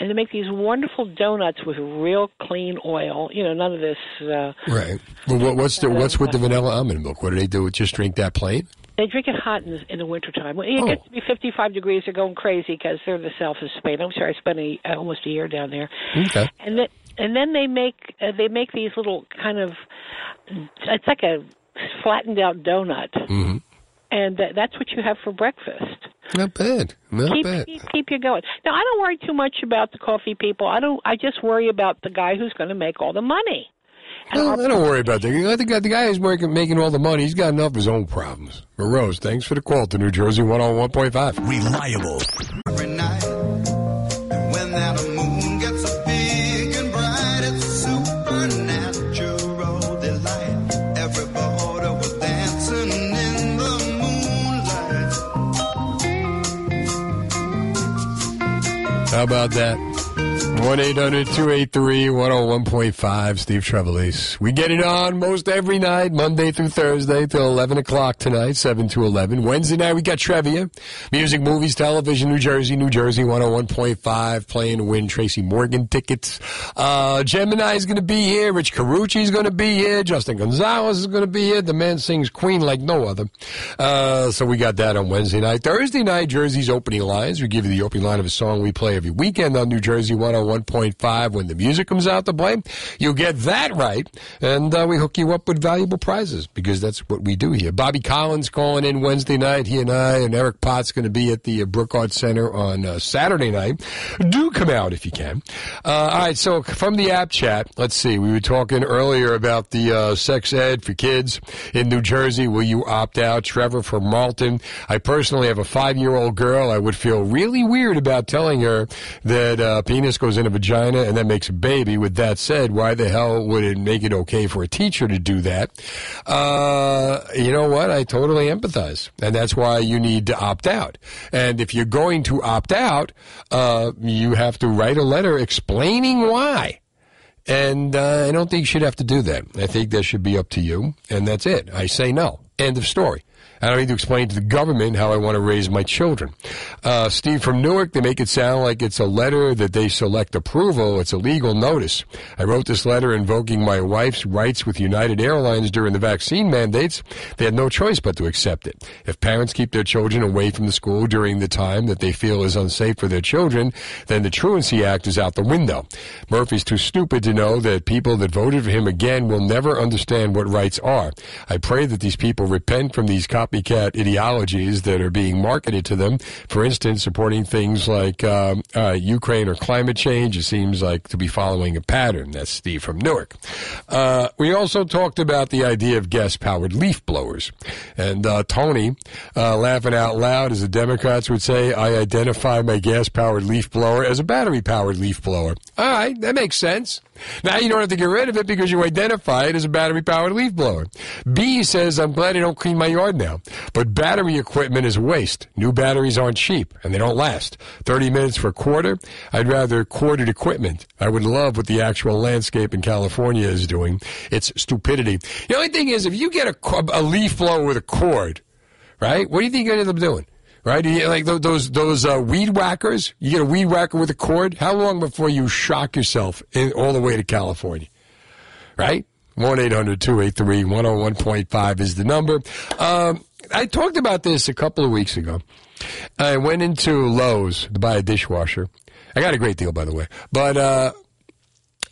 and they make these wonderful donuts with real clean oil. You know, none of this. Uh, Right. Well, what, what's the what's with the vanilla almond milk? What do they do? Just drink that plain? They drink it hot in the, in the wintertime. When it Oh. gets to be 55 degrees, they're going crazy because they're the south of Spain. I'm sorry, I spent a, uh, almost a year down there. Okay. And then and then they make uh, they make these little kind of it's like a flattened out donut, Mm-hmm. and that, that's what you have for breakfast. Not bad. Not keep, bad. keep keep you going. Now I don't worry too much about the coffee people. I don't. I just worry about the guy who's going to make all the money. No, I don't worry about that. The guy, the guy who's making, making all the money, he's got enough of his own problems. But Rose, thanks for the call to New Jersey 101.5. Reliable. How about that? 1 800 283 101.5, Steve Trevelise. We get it on most every night, Monday through Thursday till 11 o'clock tonight, 7 to 11. Wednesday night, we got trivia. Music, movies, television, New Jersey, New Jersey 101.5, playing to win Tracy Morgan tickets. Uh, Gemini is going to be here. Rich Carucci is going to be here. Justin Gonzalez is going to be here. The man sings Queen like no other. Uh, so we got that on Wednesday night. Thursday night, Jersey's opening lines. We give you the opening line of a song we play every weekend on New Jersey 101.5 when the music comes out to play. You'll get that right, and uh, we hook you up with valuable prizes because that's what we do here. Bobby Collins calling in Wednesday night. He and I and Eric Potts going to be at the uh, Brook Art Center on uh, Saturday night. Do come out if you can. Uh, all right, so from the app chat, let's see. We were talking earlier about the uh, sex ed for kids in New Jersey. Will you opt out? Trevor from Marlton. I personally have a five-year-old girl. I would feel really weird about telling her that uh, penis goes in a vagina and that makes a baby. With that said, why the hell would it make it okay for a teacher to do that? Uh, you know what? I totally empathize, and that's why you need to opt out. And if you're going to opt out, uh, you have to write a letter explaining why. And uh, I don't think you should have to do that. I think that should be up to you, and that's it. I say no. End of story. I don't need to explain to the government how I want to raise my children. Uh, Steve from Newark, they make it sound like it's a letter that they select approval. It's a legal notice. I wrote this letter invoking my wife's rights with United Airlines during the vaccine mandates. They had no choice but to accept it. If parents keep their children away from the school during the time that they feel is unsafe for their children, then the Truancy Act is out the window. Murphy's too stupid to know that people that voted for him again will never understand what rights are. I pray that these people repent from these copycat ideologies that are being marketed to them. For instance, supporting things like um, uh, Ukraine or climate change. It seems like to be following a pattern. That's Steve from Newark. Uh, we also talked about the idea of gas-powered leaf blowers, and uh, Tony, uh, laughing out loud, as the Democrats would say, I identify my gas-powered leaf blower as a battery-powered leaf blower. All right, that makes sense. Now you don't have to get rid of it because you identify it as a battery powered leaf blower. B says, I'm glad I don't clean my yard now. But battery equipment is waste. New batteries aren't cheap and they don't last. 30 minutes for a quarter? I'd rather corded equipment. I would love what the actual landscape in California is doing. It's stupidity. The only thing is, if you get a, a leaf blower with a cord, right? What do you think you end up doing? Right, like those those uh, weed whackers. You get a weed whacker with a cord. How long before you shock yourself in, all the way to California? Right, one 1-800-283-101.5 is the number. Um, I talked about this a couple of weeks ago. I went into Lowe's to buy a dishwasher. I got a great deal, by the way, but uh,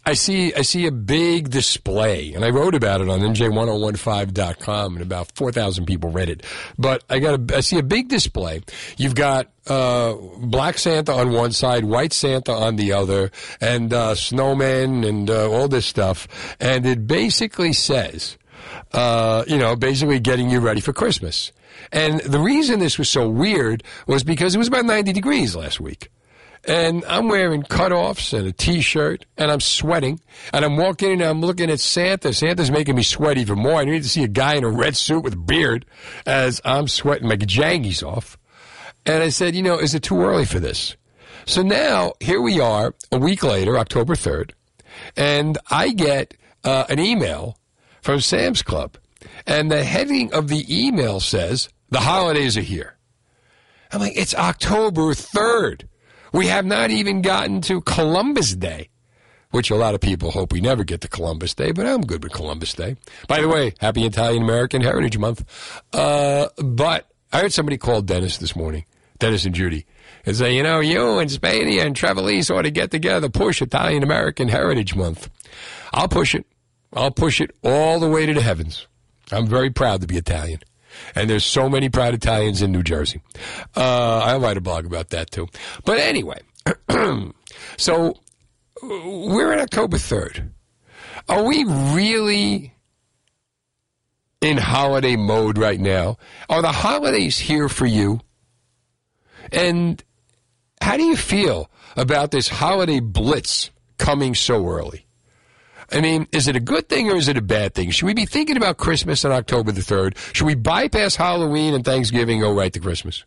I see I see a big display, and I wrote about it on NJ1015.com, and about four thousand people read it. But I got a, I see a big display. You've got uh, Black Santa on one side, White Santa on the other, and uh, snowmen and uh, all this stuff, and it basically says, uh, you know, basically getting you ready for Christmas. And the reason this was so weird was because it was about ninety degrees last week and I'm wearing cutoffs and a t-shirt, and I'm sweating, and I'm walking in and I'm looking at Santa. Santa's making me sweat even more. I need to see a guy in a red suit with a beard as I'm sweating my jangies off. And I said, you know, is it too early for this? So now here we are, a week later, October 3rd, and I get uh, an email from Sam's Club, and the heading of the email says, the holidays are here. I'm like, it's October 3rd. We have not even gotten to Columbus Day, which a lot of people hope we never get to Columbus Day, but I'm good with Columbus Day. By the way, happy Italian American Heritage Month. Uh, but I heard somebody call Dennis this morning, Dennis and Judy, and say, you know, you and Spadea and Trevelise ought to get together, push Italian American Heritage Month. I'll push it. I'll push it all the way to the heavens. I'm very proud to be Italian. And there's so many proud Italians in New Jersey. Uh, I'll write a blog about that too. But anyway, so we're in October 3rd. Are we really in holiday mode right now? Are the holidays here for you? And how do you feel about this holiday blitz coming so early? I mean, is it a good thing or is it a bad thing? Should we be thinking about Christmas on October the 3rd? Should we bypass Halloween and Thanksgiving and go right to Christmas?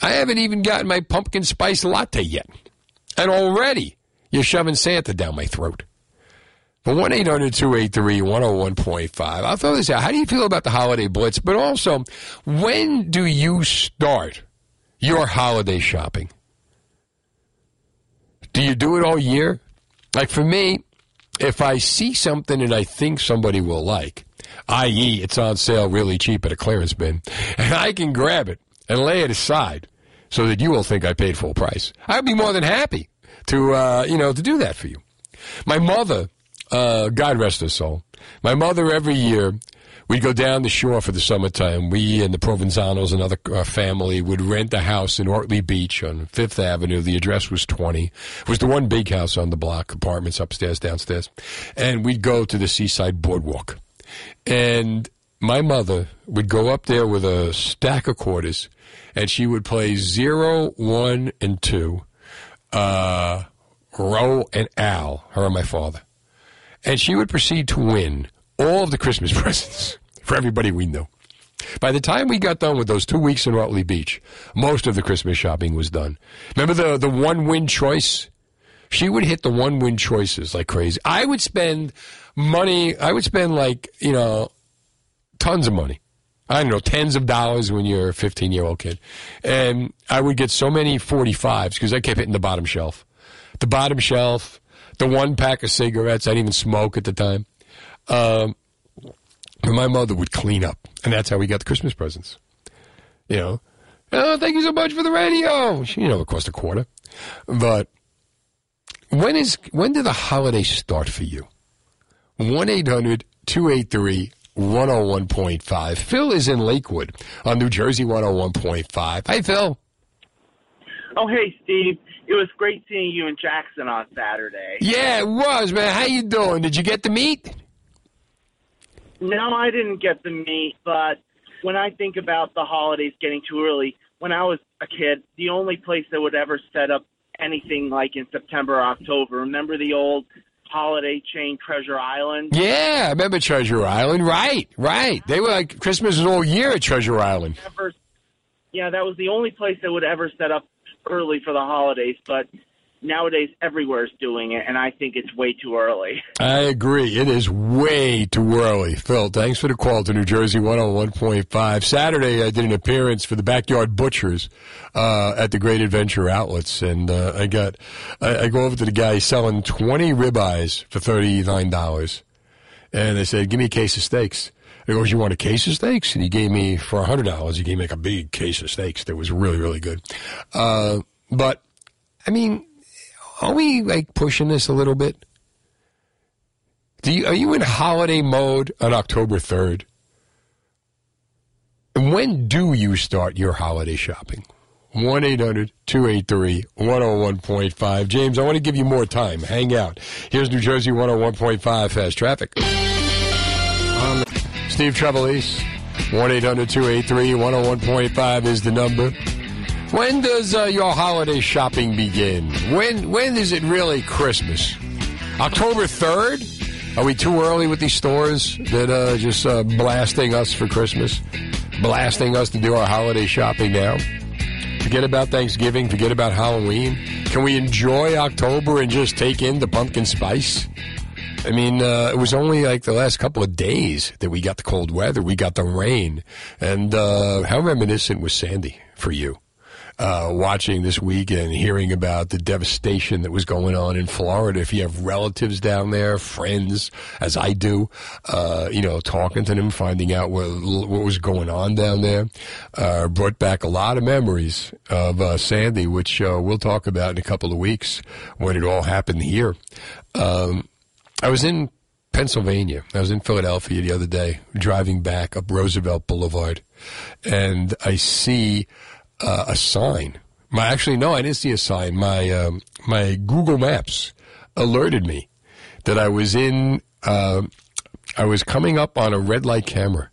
I haven't even gotten my pumpkin spice latte yet. And already you're shoving Santa down my throat. But 1 800 283 101.5. I'll throw this out. How do you feel about the holiday blitz? But also, when do you start your holiday shopping? Do you do it all year? Like for me, if I see something and I think somebody will like, i.e., it's on sale really cheap at a clearance bin, and I can grab it and lay it aside so that you will think I paid full price, I'd be more than happy to, uh, you know, to do that for you. My mother, uh, God rest her soul, my mother every year We'd go down the shore for the summertime. We and the Provenzanos, another uh, family, would rent a house in Ortley Beach on Fifth Avenue. The address was 20. It was the one big house on the block, apartments upstairs, downstairs. And we'd go to the seaside boardwalk. And my mother would go up there with a stack of quarters, and she would play zero, one, and two, uh, Row and Al, her and my father. And she would proceed to win all of the Christmas presents for everybody we knew. By the time we got done with those two weeks in Ortley Beach, most of the Christmas shopping was done. Remember the, the one win choice? She would hit the one win choices like crazy. I would spend money, I would spend like, you know, tons of money. I don't know, tens of dollars when you're a 15 year old kid. And I would get so many 45s because I kept hitting the bottom shelf. The bottom shelf, the one pack of cigarettes. I didn't even smoke at the time. Um, and my mother would clean up, and that's how we got the Christmas presents. You know, oh, thank you so much for the radio. She, you know, it cost a quarter. But when is when did the holidays start for you? 1 800 283 101.5. Phil is in Lakewood on New Jersey 101.5. Hi, Phil. Oh, hey, Steve. It was great seeing you in Jackson on Saturday. Yeah, it was, man. How you doing? Did you get the meat? No, I didn't get the meat, but when I think about the holidays getting too early, when I was a kid, the only place that would ever set up anything like in September or October, remember the old holiday chain Treasure Island? Yeah, I remember Treasure Island. Right, right. They were like Christmas is all year at Treasure Island. Never, yeah, that was the only place that would ever set up early for the holidays, but nowadays everywhere is doing it, and I think it's way too early. I agree. It is way too early. Phil, thanks for the call to New Jersey 101.5. Saturday, I did an appearance for the Backyard Butchers uh, at the Great Adventure Outlets, and uh, I got I, I go over to the guy selling 20 ribeyes for $39, and they said, give me a case of steaks. He goes, you want a case of steaks? And he gave me, for $100, he gave me like a big case of steaks that was really, really good. Uh, but, I mean, are we like pushing this a little bit? Do you, are you in holiday mode on October 3rd? And when do you start your holiday shopping? 1 800 283 101.5. James, I want to give you more time. Hang out. Here's New Jersey 101.5 Fast Traffic. Um, Steve Trevelise, 1 800 283 101.5 is the number. When does uh, your holiday shopping begin? When when is it really Christmas? October 3rd? Are we too early with these stores that uh, just uh, blasting us for Christmas? Blasting us to do our holiday shopping now? Forget about Thanksgiving, forget about Halloween. Can we enjoy October and just take in the pumpkin spice? I mean, uh, it was only like the last couple of days that we got the cold weather, we got the rain, and uh, how reminiscent was Sandy for you? Uh, watching this week and hearing about the devastation that was going on in Florida. If you have relatives down there, friends, as I do, uh, you know, talking to them, finding out what, what was going on down there, uh, brought back a lot of memories of uh, Sandy, which uh, we'll talk about in a couple of weeks when it all happened here. Um, I was in Pennsylvania. I was in Philadelphia the other day, driving back up Roosevelt Boulevard, and I see uh, a sign. My actually, no, I didn't see a sign. My um, my Google Maps alerted me that I was in. Uh, I was coming up on a red light camera,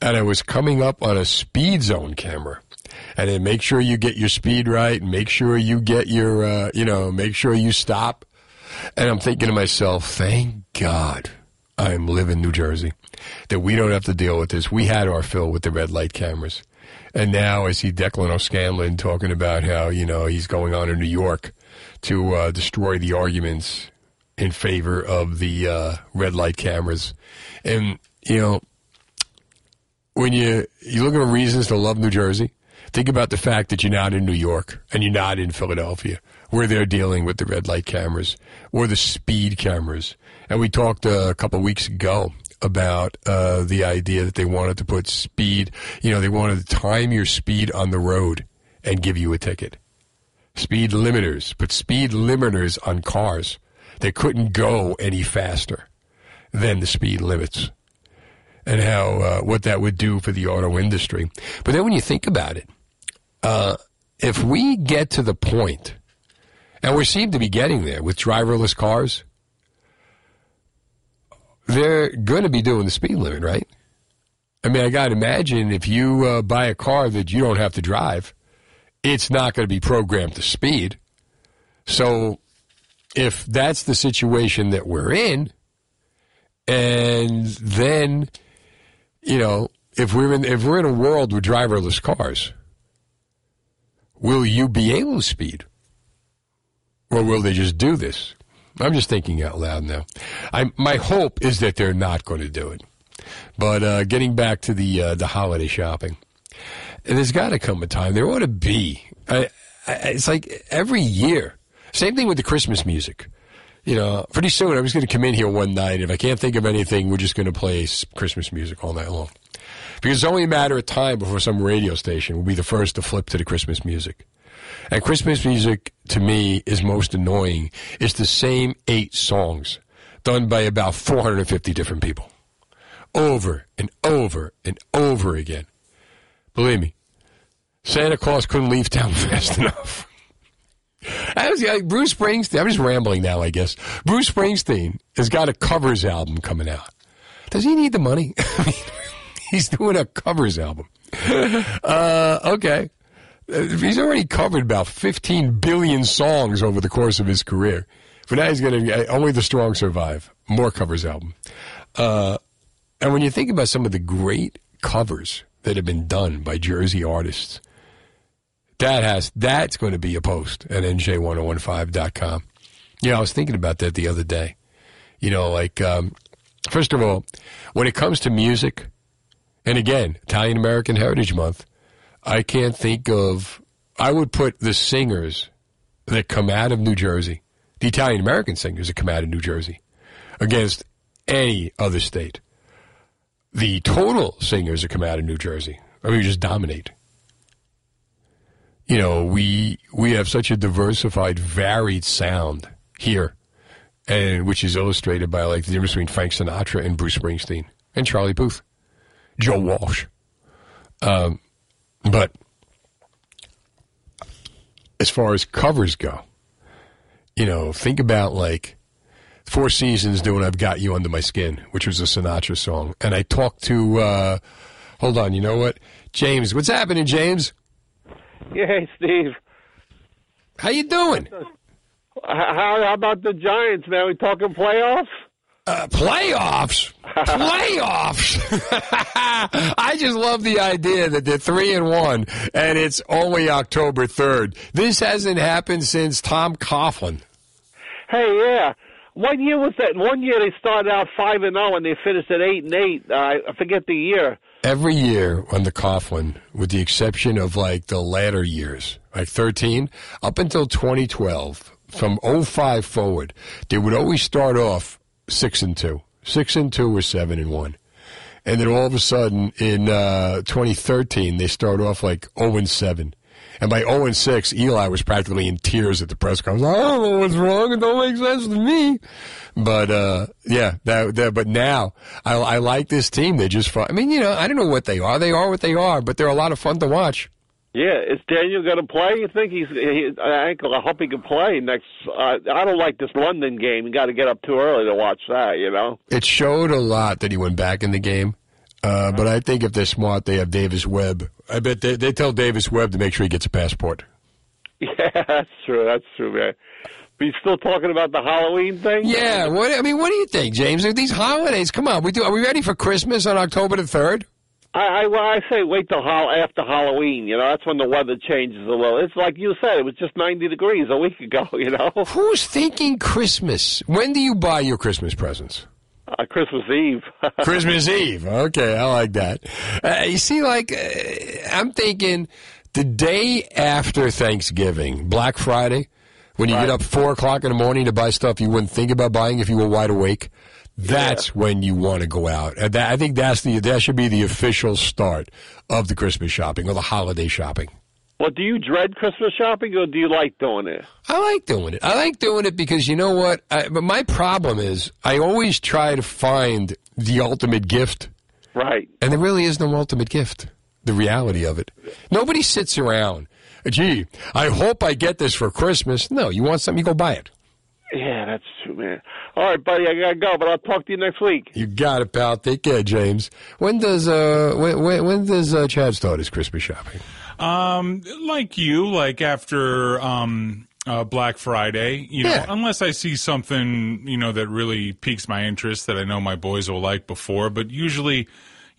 and I was coming up on a speed zone camera. And then make sure you get your speed right. Make sure you get your, uh, you know, make sure you stop. And I'm thinking to myself, thank God I'm living New Jersey that we don't have to deal with this. We had our fill with the red light cameras. And now I see Declan O'Scanlon talking about how, you know, he's going on in New York to uh, destroy the arguments in favor of the uh, red light cameras. And, you know, when you, you look at reasons to love New Jersey, think about the fact that you're not in New York and you're not in Philadelphia where they're dealing with the red light cameras or the speed cameras. And we talked a couple weeks ago about uh, the idea that they wanted to put speed, you know, they wanted to time your speed on the road and give you a ticket. Speed limiters, put speed limiters on cars that couldn't go any faster than the speed limits. And how uh, what that would do for the auto industry. But then when you think about it, uh, if we get to the point, and we seem to be getting there with driverless cars, they're going to be doing the speed limit, right? I mean, I got to imagine if you uh, buy a car that you don't have to drive, it's not going to be programmed to speed. So, if that's the situation that we're in, and then, you know, if we're in if we're in a world with driverless cars, will you be able to speed, or will they just do this? I'm just thinking out loud now. I, my hope is that they're not going to do it. But uh, getting back to the uh, the holiday shopping, there's got to come a time. There ought to be. I, I, it's like every year. Same thing with the Christmas music. You know, pretty soon I'm just going to come in here one night. If I can't think of anything, we're just going to play Christmas music all night long. Because it's only a matter of time before some radio station will be the first to flip to the Christmas music. And Christmas music, to me, is most annoying. It's the same eight songs done by about 450 different people. Over and over and over again. Believe me, Santa Claus couldn't leave town fast enough. I was, like, Bruce Springsteen, I'm just rambling now, I guess. Bruce Springsteen has got a covers album coming out. Does he need the money? He's doing a covers album. Uh, okay. Uh, He's already covered about 15 billion songs over the course of his career. But now he's going to, only the strong survive. More covers album. Uh, and when you think about some of the great covers that have been done by Jersey artists, that has, that's going to be a post at nj1015.com. Yeah, I was thinking about that the other day. You know, like, um, first of all, when it comes to music, and again, Italian American Heritage Month, I can't think of. I would put the singers that come out of New Jersey, the Italian American singers that come out of New Jersey, against any other state. The total singers that come out of New Jersey, I mean, just dominate. you know, we we have such a diversified, varied sound here, and which is illustrated by like the difference between Frank Sinatra and Bruce Springsteen and Charlie Puth, Joe Walsh. Um, but as far as covers go, you know, think about like Four Seasons doing "I've Got You Under My Skin," which was a Sinatra song, and I talked to. Uh, hold on, you know what, James? What's happening, James? Yeah, hey, Steve. How you doing? How, how about the Giants, man? We talking playoffs? Uh, playoffs? playoffs? I just love the idea that they're three and one, and it's only October third. This hasn't happened since Tom Coughlin. Hey, yeah. One year was that? One year they started out five and zero, and they finished at eight and eight. Uh, I forget the year. Every year on the Coughlin, with the exception of like the latter years, like 13, up until 2012, from 05 forward, they would always start off six and two, six and two or seven and one. And then all of a sudden in uh, 2013, they start off like 0 and 7. And by 0 and 6, Eli was practically in tears at the press conference. I don't know what's wrong. It don't make sense to me. But uh, yeah, that, that. But now I, I like this team. They're just. fun. I mean, you know, I don't know what they are. They are what they are, but they're a lot of fun to watch. Yeah, is Daniel going to play? You think he's? He, ankle? I hope he can play next. Uh, I don't like this London game. You got to get up too early to watch that. You know. It showed a lot that he went back in the game. Uh, but I think if they're smart, they have Davis Webb. I bet they, they tell Davis Webb to make sure he gets a passport. Yeah, that's true. That's true, man. But you still talking about the Halloween thing? Yeah. What I mean, what do you think, James? These holidays. Come on, we do. Are we ready for Christmas on October the third? I, I well, I say wait till hol- after Halloween. You know, that's when the weather changes a little. It's like you said, it was just ninety degrees a week ago. You know, Who's thinking Christmas? When do you buy your Christmas presents? uh, Christmas Eve. Christmas Eve. Okay, I like that. Uh, you see, like, uh, I'm thinking the day after Thanksgiving, Black Friday, when you get up four o'clock in the morning to buy stuff you wouldn't think about buying if you were wide awake. That's when you want to go out. And that, I think that's the that should be the official start of the Christmas shopping or the holiday shopping. Well, do you dread Christmas shopping or do you like doing it? I like doing it. I like doing it because you know what? I, but my problem is I always try to find the ultimate gift. Right. And there really is no ultimate gift. The reality of it. Nobody sits around. Gee, I hope I get this for Christmas. No, you want something, you go buy it. Yeah, that's true, man. All right, buddy, I gotta go, but I'll talk to you next week. You got it, pal. Take care, James. When does uh when when, when does uh, Chad start his Christmas shopping? Um, like you, like after um uh, Black Friday, you know, unless I see something, you know, that really piques my interest that I know my boys will like before, but usually,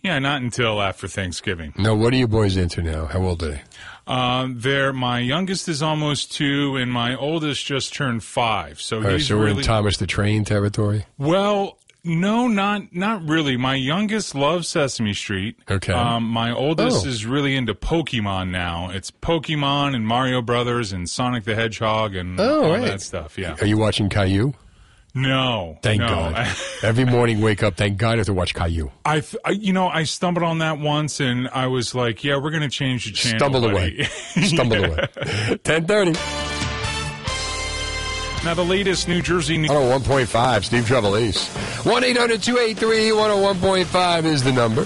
yeah, not until after Thanksgiving. No, what are you boys into now? How old are they? Um, there, my youngest is almost two, and my oldest just turned five. So All right, he's so we're really in Thomas the Train territory. well. No, not not really. My youngest loves Sesame Street. Okay. Um, my oldest Oh. is really into Pokemon now. It's Pokemon and Mario Brothers and Sonic the Hedgehog and Oh, all right. that stuff. Yeah. Are you watching Caillou? No. Thank no. God. Every morning, wake up. Thank God I have to watch Caillou. I, th- I, you know, I stumbled on that once, and I was like, "Yeah, we're going to change the channel." Stumbled buddy. away. Stumbled Yeah. away. Ten thirty. Now the latest New Jersey news. Oh, 101.5, Steve Trevelise. 1 800 283 101.5 is the number.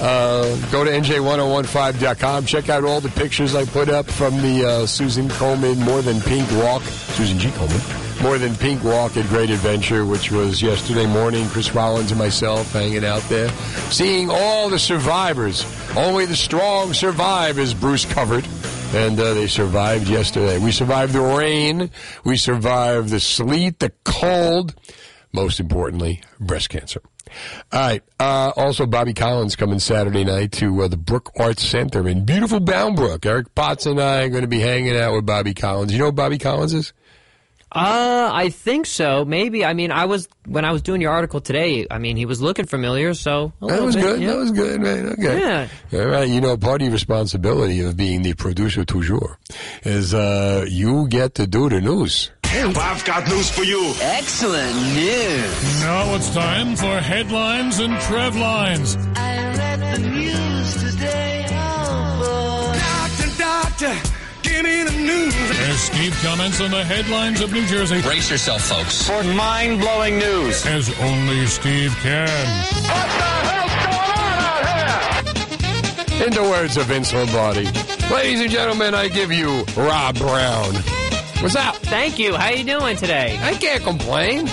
Uh, go to nj1015.com. Check out all the pictures I put up from the uh, Susan Komen More Than Pink Walk. Susan G. Komen. More Than Pink Walk at Great Adventure, which was yesterday morning. Chris Rollins and myself hanging out there. Seeing all the survivors. Only the strong survive, as Bruce covered. And uh, they survived yesterday. We survived the rain. We survived the sleet, the cold. Most importantly, breast cancer. All right. Uh, also, Bobby Collins coming Saturday night to uh, the Brook Arts Center in beautiful Bound Brook. Eric Potts and I are going to be hanging out with Bobby Collins. You know who Bobby Collins is? Uh, I think so. Maybe. I mean, I was when I was doing your article today. I mean, he was looking familiar. So a That was bit, good. yeah. That was good, man. Okay. Yeah. All right. You know, part of your responsibility of being the producer toujours is uh, you get to do the news. I've got news for you. Excellent news. Now it's time for headlines and Trev lines. I read the news today. Oh, boy. Doctor, doctor, in the news. As Steve comments on the headlines of New Jersey. Brace yourself, folks. For mind blowing news. As only Steve can. What the hell's going on out here? In the words of Vince Lombardi, ladies and gentlemen, I give you Rob Brown. What's up? Thank you. How you doing today? I can't complain.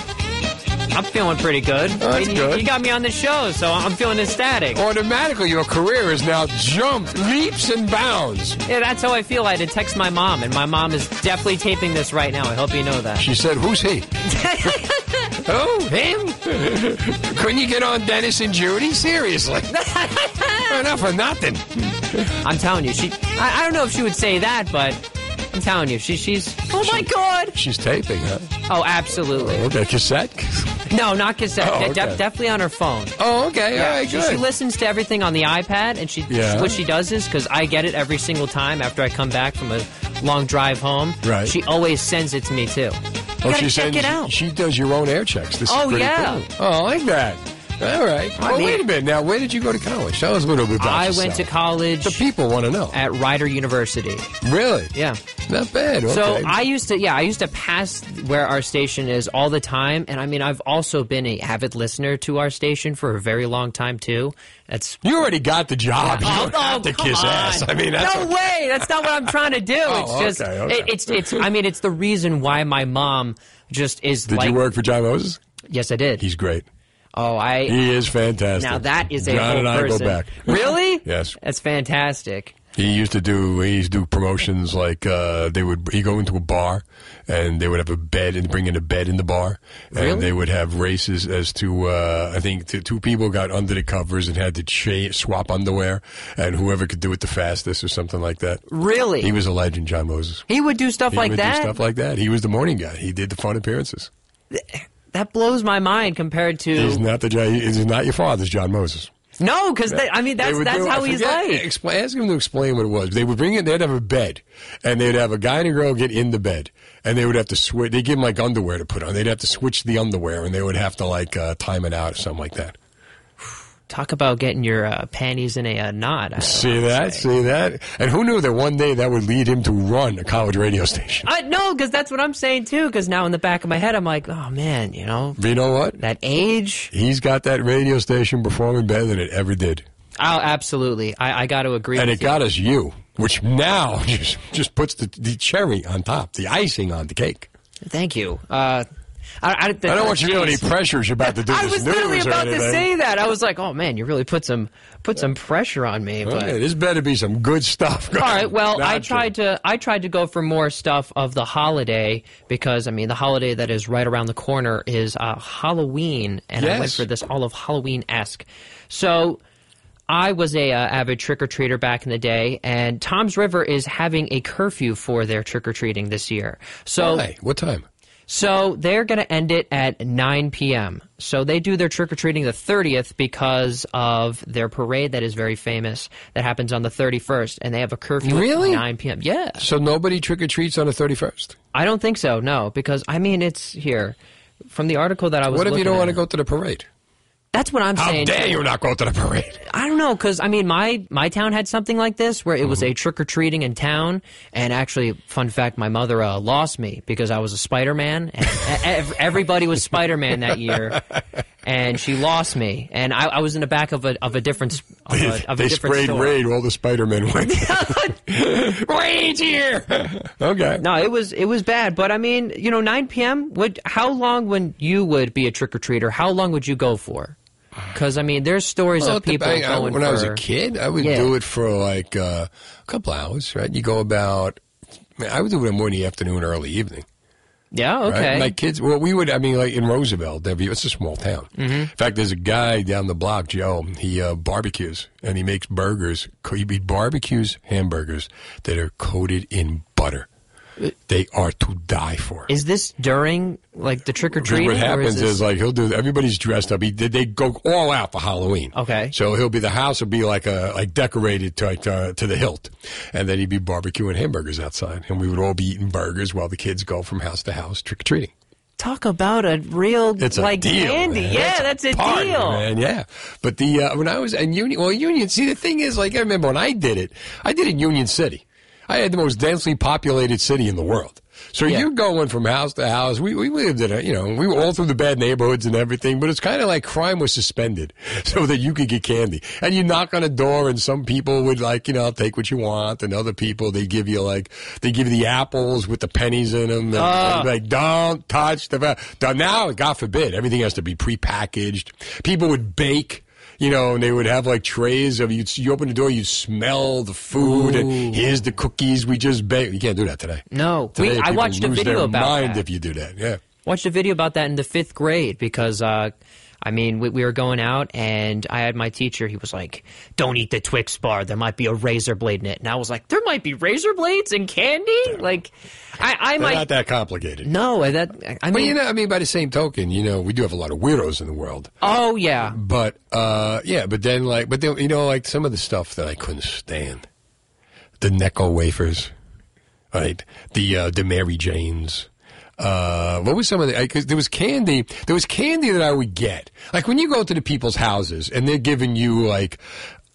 I'm feeling pretty good. Oh, that's I mean, you- good. You got me on the show, so I'm feeling ecstatic. Automatically, your career is now jumped leaps and bounds. Yeah, that's how I feel. I had to text my mom, and my mom is definitely taping this right now. I hope you know that. She said, "Who's he?" oh, him? Couldn't you get on Dennis and Judy? Seriously? Enough for nothing. I'm telling you, she. I, I don't know if she would say that, but I'm telling you, she, she's. Oh my god! She's taping, huh? Oh, absolutely. Oh, okay, cassette. No, not cassette. Oh, okay. de- definitely on her phone. Oh, okay. All right, she, good. she listens to everything on the iPad, and she Yeah. what she does is because I get it every single time after I come back from a long drive home. Right. She always sends it to me too. Oh, gotta she check sends- it out. She does your own air checks. This Oh, is pretty yeah. cool. Oh, I like that. All right. I Well, mean- wait a minute. Now, where did you go to college? Tell us a little bit about I yourself. went to college. The people want to know. at Rider University. Really? Yeah. Not bad. Okay. So I used to, yeah, I used to pass where our station is all the time, and I mean, I've also been a avid listener to our station for a very long time too. That's you already got the job. You Oh, don't have to oh, kiss on. ass. I mean, that's no way. That's not what I'm trying to do. Oh, it's just, okay, okay. It, it's, it's. I mean, it's the reason why my mom just is Did like. you work for John Moses? Yes, I did. He's great. Oh, I. He is fantastic. Now that is a John whole and I person. go back. Really? Yes. That's fantastic. He used to do he used to do promotions like uh, they would he go into a bar and they would have a bed and bring in a bed in the bar and Really? they would have races as to uh, I think t- two people got under the covers and had to cha- swap underwear and whoever could do it the fastest or something like that. Really? He was a legend, John Moses. He would do stuff he like would that. do stuff like that. He was the morning guy. He did the fun appearances. That blows my mind compared to. He's not the. He's not your father's John Moses. no, because I mean that's would that's how I he's forget- like. Explain, ask him to explain what it was. They would bring it. They'd have a bed, and they'd have a guy and a girl get in the bed, and they would have to switch. They give them like underwear to put on. They'd have to switch the underwear, and they would have to like uh, time it out or something like that. Talk about getting your uh, panties in a uh, knot. See that? See that? And who knew that one day that would lead him to run a college radio station? I no, because that's what I'm saying too. Because now in the back of my head, I'm like, oh man, you know, But you know what? that age. He's got that radio station performing better than it ever did, Oh, absolutely. I, I got to agree. and it got us you, which now just just puts the, the cherry on top, the icing on the cake. Thank you. Uh, I, I, I don't want you to feel any pressures you're about to do this. I was literally about to say that. I was like, oh man, you really put some put some pressure on me. But Okay, this better be some good stuff. All right. Well, I tried to I tried to go for more stuff of the holiday because I mean the holiday that is right around the corner is uh, Halloween, and I went for this all of Halloween esque. So. I was a uh, avid trick or treater back in the day, and Toms River is having a curfew for their trick or treating this year. So Why? What time? So they're going to end it at 9 p.m. So they do their trick or treating the 30th because of their parade that is very famous that happens on the 31st, and they have a curfew Really? at 9 p.m. Yeah, So nobody trick or treats on the 31st. I don't think so. No, because I mean it's here from the article that I was. What if you don't want to go to the parade? That's what I'm How saying. How dare you not go to the parade? I don't know because I mean my my town had something like this where it was Mm-hmm. a trick or treating in town, and actually, fun fact, my mother uh, lost me because I was a Spider Man, and ev- everybody was Spider Man that year, and she lost me, and I, I was in the back of a of a different of a, of a they different sprayed store. raid. All the Spider-Men went. Raid's here. okay. No, it was it was bad, but I mean, you know, 9 p.m. Would how long when you would be a trick or treater? How long would you go for? Because I mean, there's stories Well, of people depend- I- going when for, I was a kid, I would Yeah. do it for like uh, a couple hours. Right? You go about. I would do it in the morning, afternoon, early evening. Yeah, right? okay. My kids. Well, we would. I mean, like in Roosevelt, it's a small town. Mhm. In fact, there's a guy down the block, Joe. He uh, barbecues and he makes burgers. He barbecues hamburgers that are coated in butter. They are to die for. Is this during like the trick or treating? What happens is, like he'll do. Everybody's dressed up. He they, they go all out for Halloween. Okay. So he'll be the house will be like a like decorated to like, uh, to the hilt, and then he'd be barbecuing hamburgers outside, and we would all be eating burgers while the kids go from house to house trick or treating. talk about a real It's a like deal, candy. man. Yeah, It's that's a party, deal. man. Yeah, but the uh, when I was in Union, well, Union. See, the thing is, like I remember when I did it, I did it in Union City. I had the most densely populated city in the world. So you're going from house to house. We, we lived in a, you know, we were all through the bad neighborhoods and everything, but it's kind of like crime was suspended so that you could get candy. And you knock on a door and some people would like, you know, take what you want and other people, they give you like, they give you the apples with the pennies in them. And, Ah. and like, don't touch the, now, God forbid, everything has to be prepackaged. People would bake. You know, and they would have like trays of you. You open the door, you smell the food, Ooh. and here's the cookies we just baked. You can't do that today. No, Today, we, I watched a video about mind that. if you do that. Yeah. Watched a video about that in the fifth grade because, uh, I mean, we, we were going out and I had my teacher. He was like, "Don't eat the Twix bar. There might be a razor blade in it." And I was like, "There might be razor blades in candy." Like, I, I They're might not that complicated. no. That I but mean, you know, I mean, by the same token, you know, we do have a lot of weirdos in the world. oh yeah, But uh, yeah, but then like, but then you know, like some of the stuff that I couldn't stand, the Necco wafers, right? The uh, the Mary Janes. Uh, what was some of the? Because there was candy. There was candy that I would get. Like when you go to the people's houses and they're giving you like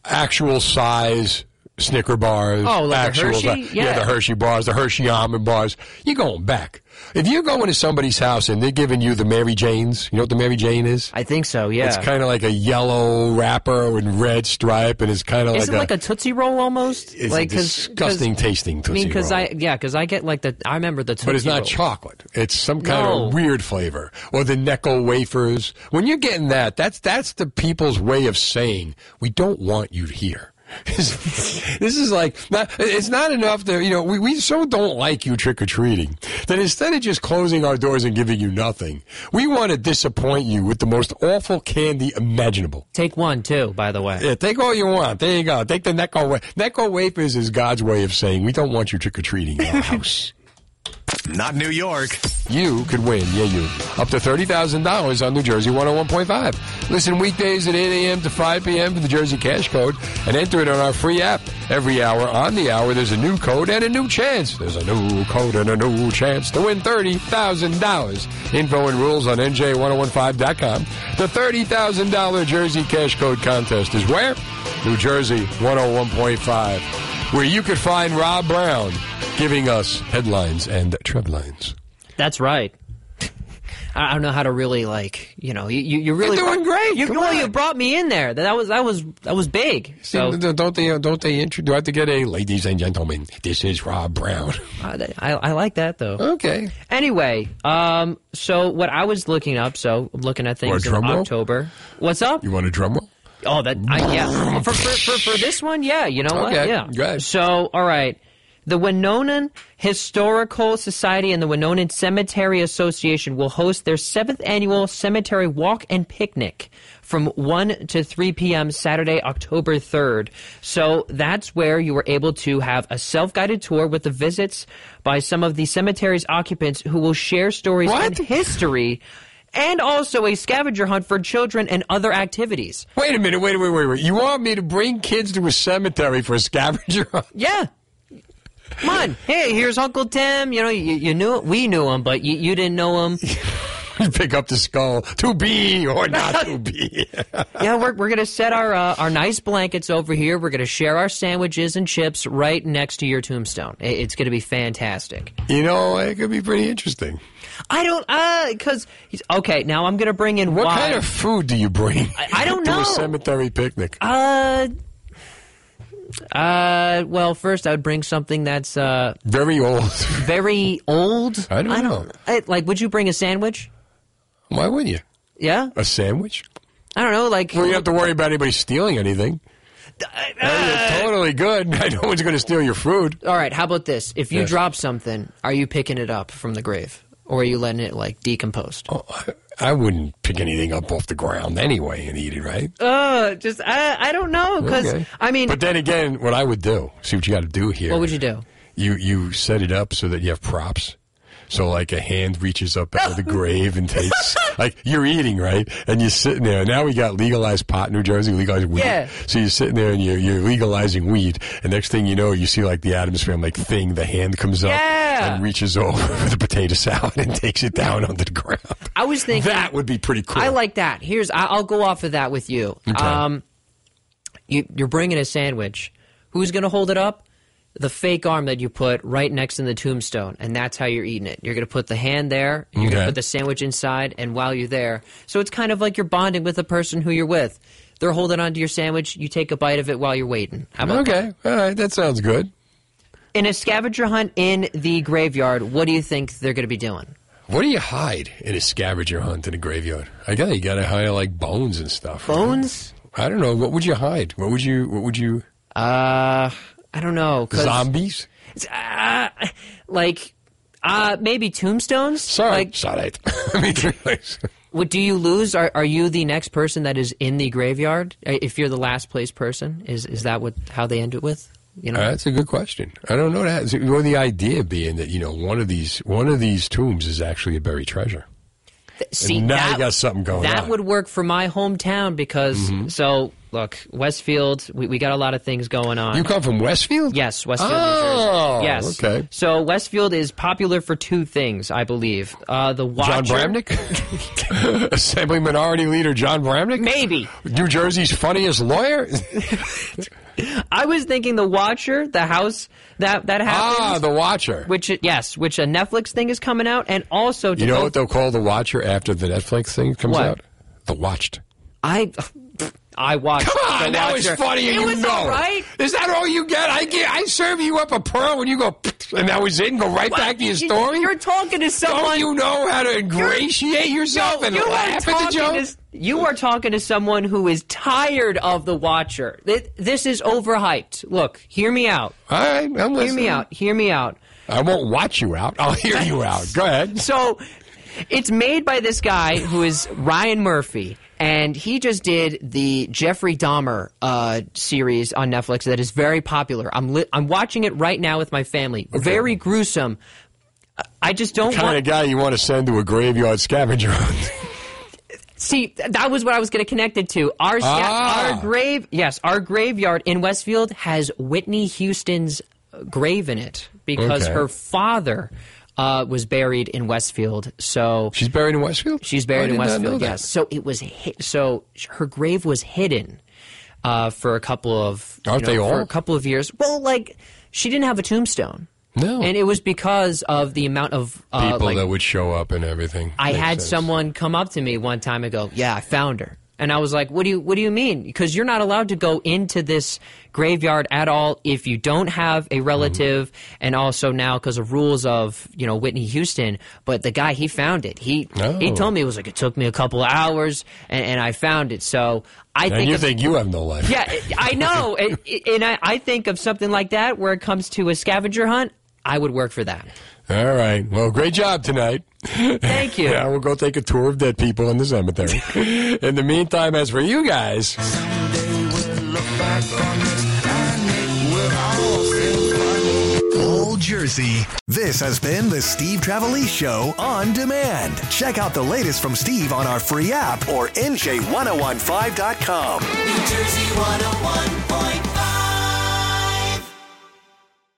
actual size Snicker bars. Oh, like the actual Hershey? si- Yeah. the Hershey bars, the Hershey almond bars. You're going back. If you're going to somebody's house and they're giving you the Mary Janes, you know what the Mary Jane is? I think so. Yeah, It's kind of like a yellow wrapper with red stripe, and it's kind of Is like it like a Tootsie Roll almost? It's like a 'cause- disgusting 'cause- tasting Tootsie I mean, because Roll. I yeah, because I get like the I remember the Tootsie but it's not Roll. chocolate. It's some kind No. of weird flavor. Or the Necco wafers. When you're getting that, that's that's the people's way of saying we don't want you here. this is like not, it's not enough that you know we, we so don't like you trick or treating that instead of just closing our doors and giving you nothing, we want to disappoint you with the most awful candy imaginable. Take one too, by the way. Yeah, take all you want. There you go. Take the Necco wa- Necco wafers is God's way of saying we don't want you trick or treating in our house. Not New York. You could win, yeah, you, up to $30,000 on New Jersey 101.5. Listen weekdays at 8 a.m. to 5 p.m. for the Jersey Cash Code and enter it on our free app. Every hour on the hour, there's a new code and a new chance. There's a new code and a new chance to win $30,000. Info and rules on NJ1015.com. The $30,000 Jersey Cash Code contest is where? New Jersey 101.5, where you could find Rob Brown giving us headlines and trev lines. That's right. I I don't know how to really like you know you you, you really You're doing great. You Come well, you brought me in there. That was that was that was big. So So don't they don't they intro, do I have to get a ladies and gentlemen? This is Rob Brown. I, I, I like that though. Okay. Anyway, um, so what I was looking up, so I'm looking at things Want in drum roll? October. What's up? You want a drum roll? Oh, that I, yeah. For, for for for this one, yeah. You know what? Okay, Yeah. good. So, all right. The Wenonah Historical Society and the Wenonah Cemetery Association will host their seventh annual cemetery walk and picnic from 1 to 3 p.m. Saturday, October 3rd. So that's where you were able to have a self guided tour with the visits by some of the cemetery's occupants who will share stories and history. And also a scavenger hunt for children and other activities. Wait a minute, wait, wait, wait, wait. You want me to bring kids to a cemetery for a scavenger hunt? Yeah. Come on. Hey, here's Uncle Tim. You know, you, you knew we knew him, but you, you didn't know him. Pick up the skull. To be or not to be. yeah, we're, we're going to set our uh, our nice blankets over here. We're going to share our sandwiches and chips right next to your tombstone. It's going to be fantastic. you know, it could be pretty interesting. I don't, uh, because, he's okay, now I'm going to bring in What why- kind of food do you bring I, I don't to know. a cemetery picnic? Uh, uh, well, first I would bring something that's, uh, Very old. very old. I don't know. I- like, would you bring a sandwich? Why would you? Yeah? A sandwich? I don't know, like. Well, you have to worry about anybody stealing anything. Hey, you're totally good. No one's going to steal your food. All right, how about this? If you Yes. drop something, are you picking it up from the grave? Or are you letting it, like, decompose? Oh, I wouldn't pick anything up off the ground anyway and eat it, right? Uh, just, I, I don't know, because, Okay. I mean, But then again, what I would do, see what you got to do here. what would you do? You you set it up so that you have props. So like a hand reaches up out of the grave and takes like you're eating right, and you're sitting there. Now we got legalized pot in New Jersey, legalized weed. Yeah. So you're sitting there and you're you're legalizing weed, and next thing you know, you see like the Addams Family like thing. The hand comes up Yeah. and reaches over with a potato salad and takes it down onto the ground. I was thinking. That would be pretty cool. I like that. Here's, I'll go off of that with you. Okay. Um, you, you're bringing a sandwich. Who's going to hold it up? The fake arm that you put right next to the tombstone, and that's how you're eating it. You're going to put the hand there, and you're going to put the sandwich inside, and while you're there, so it's kind of like you're bonding with the person who you're with. They're holding onto your sandwich. You take a bite of it while you're waiting. Okay, all right, that sounds good. in a scavenger hunt in the graveyard? What do you think they're going to be doing? What do you hide in a scavenger hunt in a graveyard? I got you got to hide like bones and stuff. Bones? I don't know. What would you hide? What would you? What would you? Uh, I don't know. Zombies? Uh, like, uh, maybe tombstones. Sorry, like, sorry. I mean, really. What do you lose? Are are you the next person that is in the graveyard? If you're the last place person, is is that what how they end it with? You know, Uh, that's a good question. I don't know that. Well, the idea being that you know one of these one of these tombs is actually a buried treasure. See and now that, you got something going that on. would work for my hometown because Mhm. so look Westfield, we, we got a lot of things going on. You come from Westfield? Yes, Westfield, Oh, New Jersey. Yes. okay. So Westfield is popular for two things, I believe. Uh, the Watcher. Jon Bramnick, Assembly Minority Leader Jon Bramnick, maybe New Jersey's funniest lawyer. I was thinking the Watcher, the house that that happens. ah, the Watcher. Which yes, which a Netflix thing is coming out, and also to You know go- what they'll call the Watcher after the Netflix thing comes What? out? The Watched. I I watched. Come on, The that was Watcher. funny, and It you was know. all right. Is that all you get? I get. I serve you up a pearl, and you go, and that was it. And go right back to your You- story. You're talking to someone. Don't you know how to ingratiate yourself No, and you are laugh at the joke? to- you are talking to someone who is tired of the Watcher. This is overhyped. Look, hear me out. All right, I'm listening. Hear me out. Hear me out. I won't watch you out. I'll hear you out. Go ahead. So, it's made by this guy who is Ryan Murphy, and he just did the Jeffrey Dahmer uh, series on Netflix that is very popular. I'm li- I'm watching it right now with my family. Very gruesome. I just don't kind want. of guy you want to send to a graveyard scavenger hunt. See, that was what I was going to connect it to. Our sca- Ah. our grave, yes, our graveyard in Westfield has Whitney Houston's grave in it because Okay. her father uh, was buried in Westfield. So she's buried in Westfield. She's I buried in not know Westfield. Yes. So it was hit. So her grave was hidden uh, for a couple of Aren't know, they for all? a couple of years. Well, like she didn't have a tombstone. No. And it was because of the amount of uh, People like, that would show up and everything. I Makes had sense. someone come up to me one time and go, "Yeah, I found her." And I was like, "What do you What do you mean? Because you're not allowed to go into this graveyard at all if you don't have a relative, mm-hmm. and also now because of rules of you know Whitney Houston." But the guy he found it. He he Oh. told me it was like it took me a couple of hours, and, and I found it. So I and think you of- think you have no life? yeah, I know, and, and I, I think of something like that where it comes to a scavenger hunt. I would work for that. All right. Well, great job tonight. Thank you. yeah, we'll go take a tour of dead people in the cemetery. in the meantime, as for you guys, Old Jersey. This has been the Steve Trevelise Show on demand. Check out the latest from Steve on our free app or NJ1015.com. New Jersey 101.5.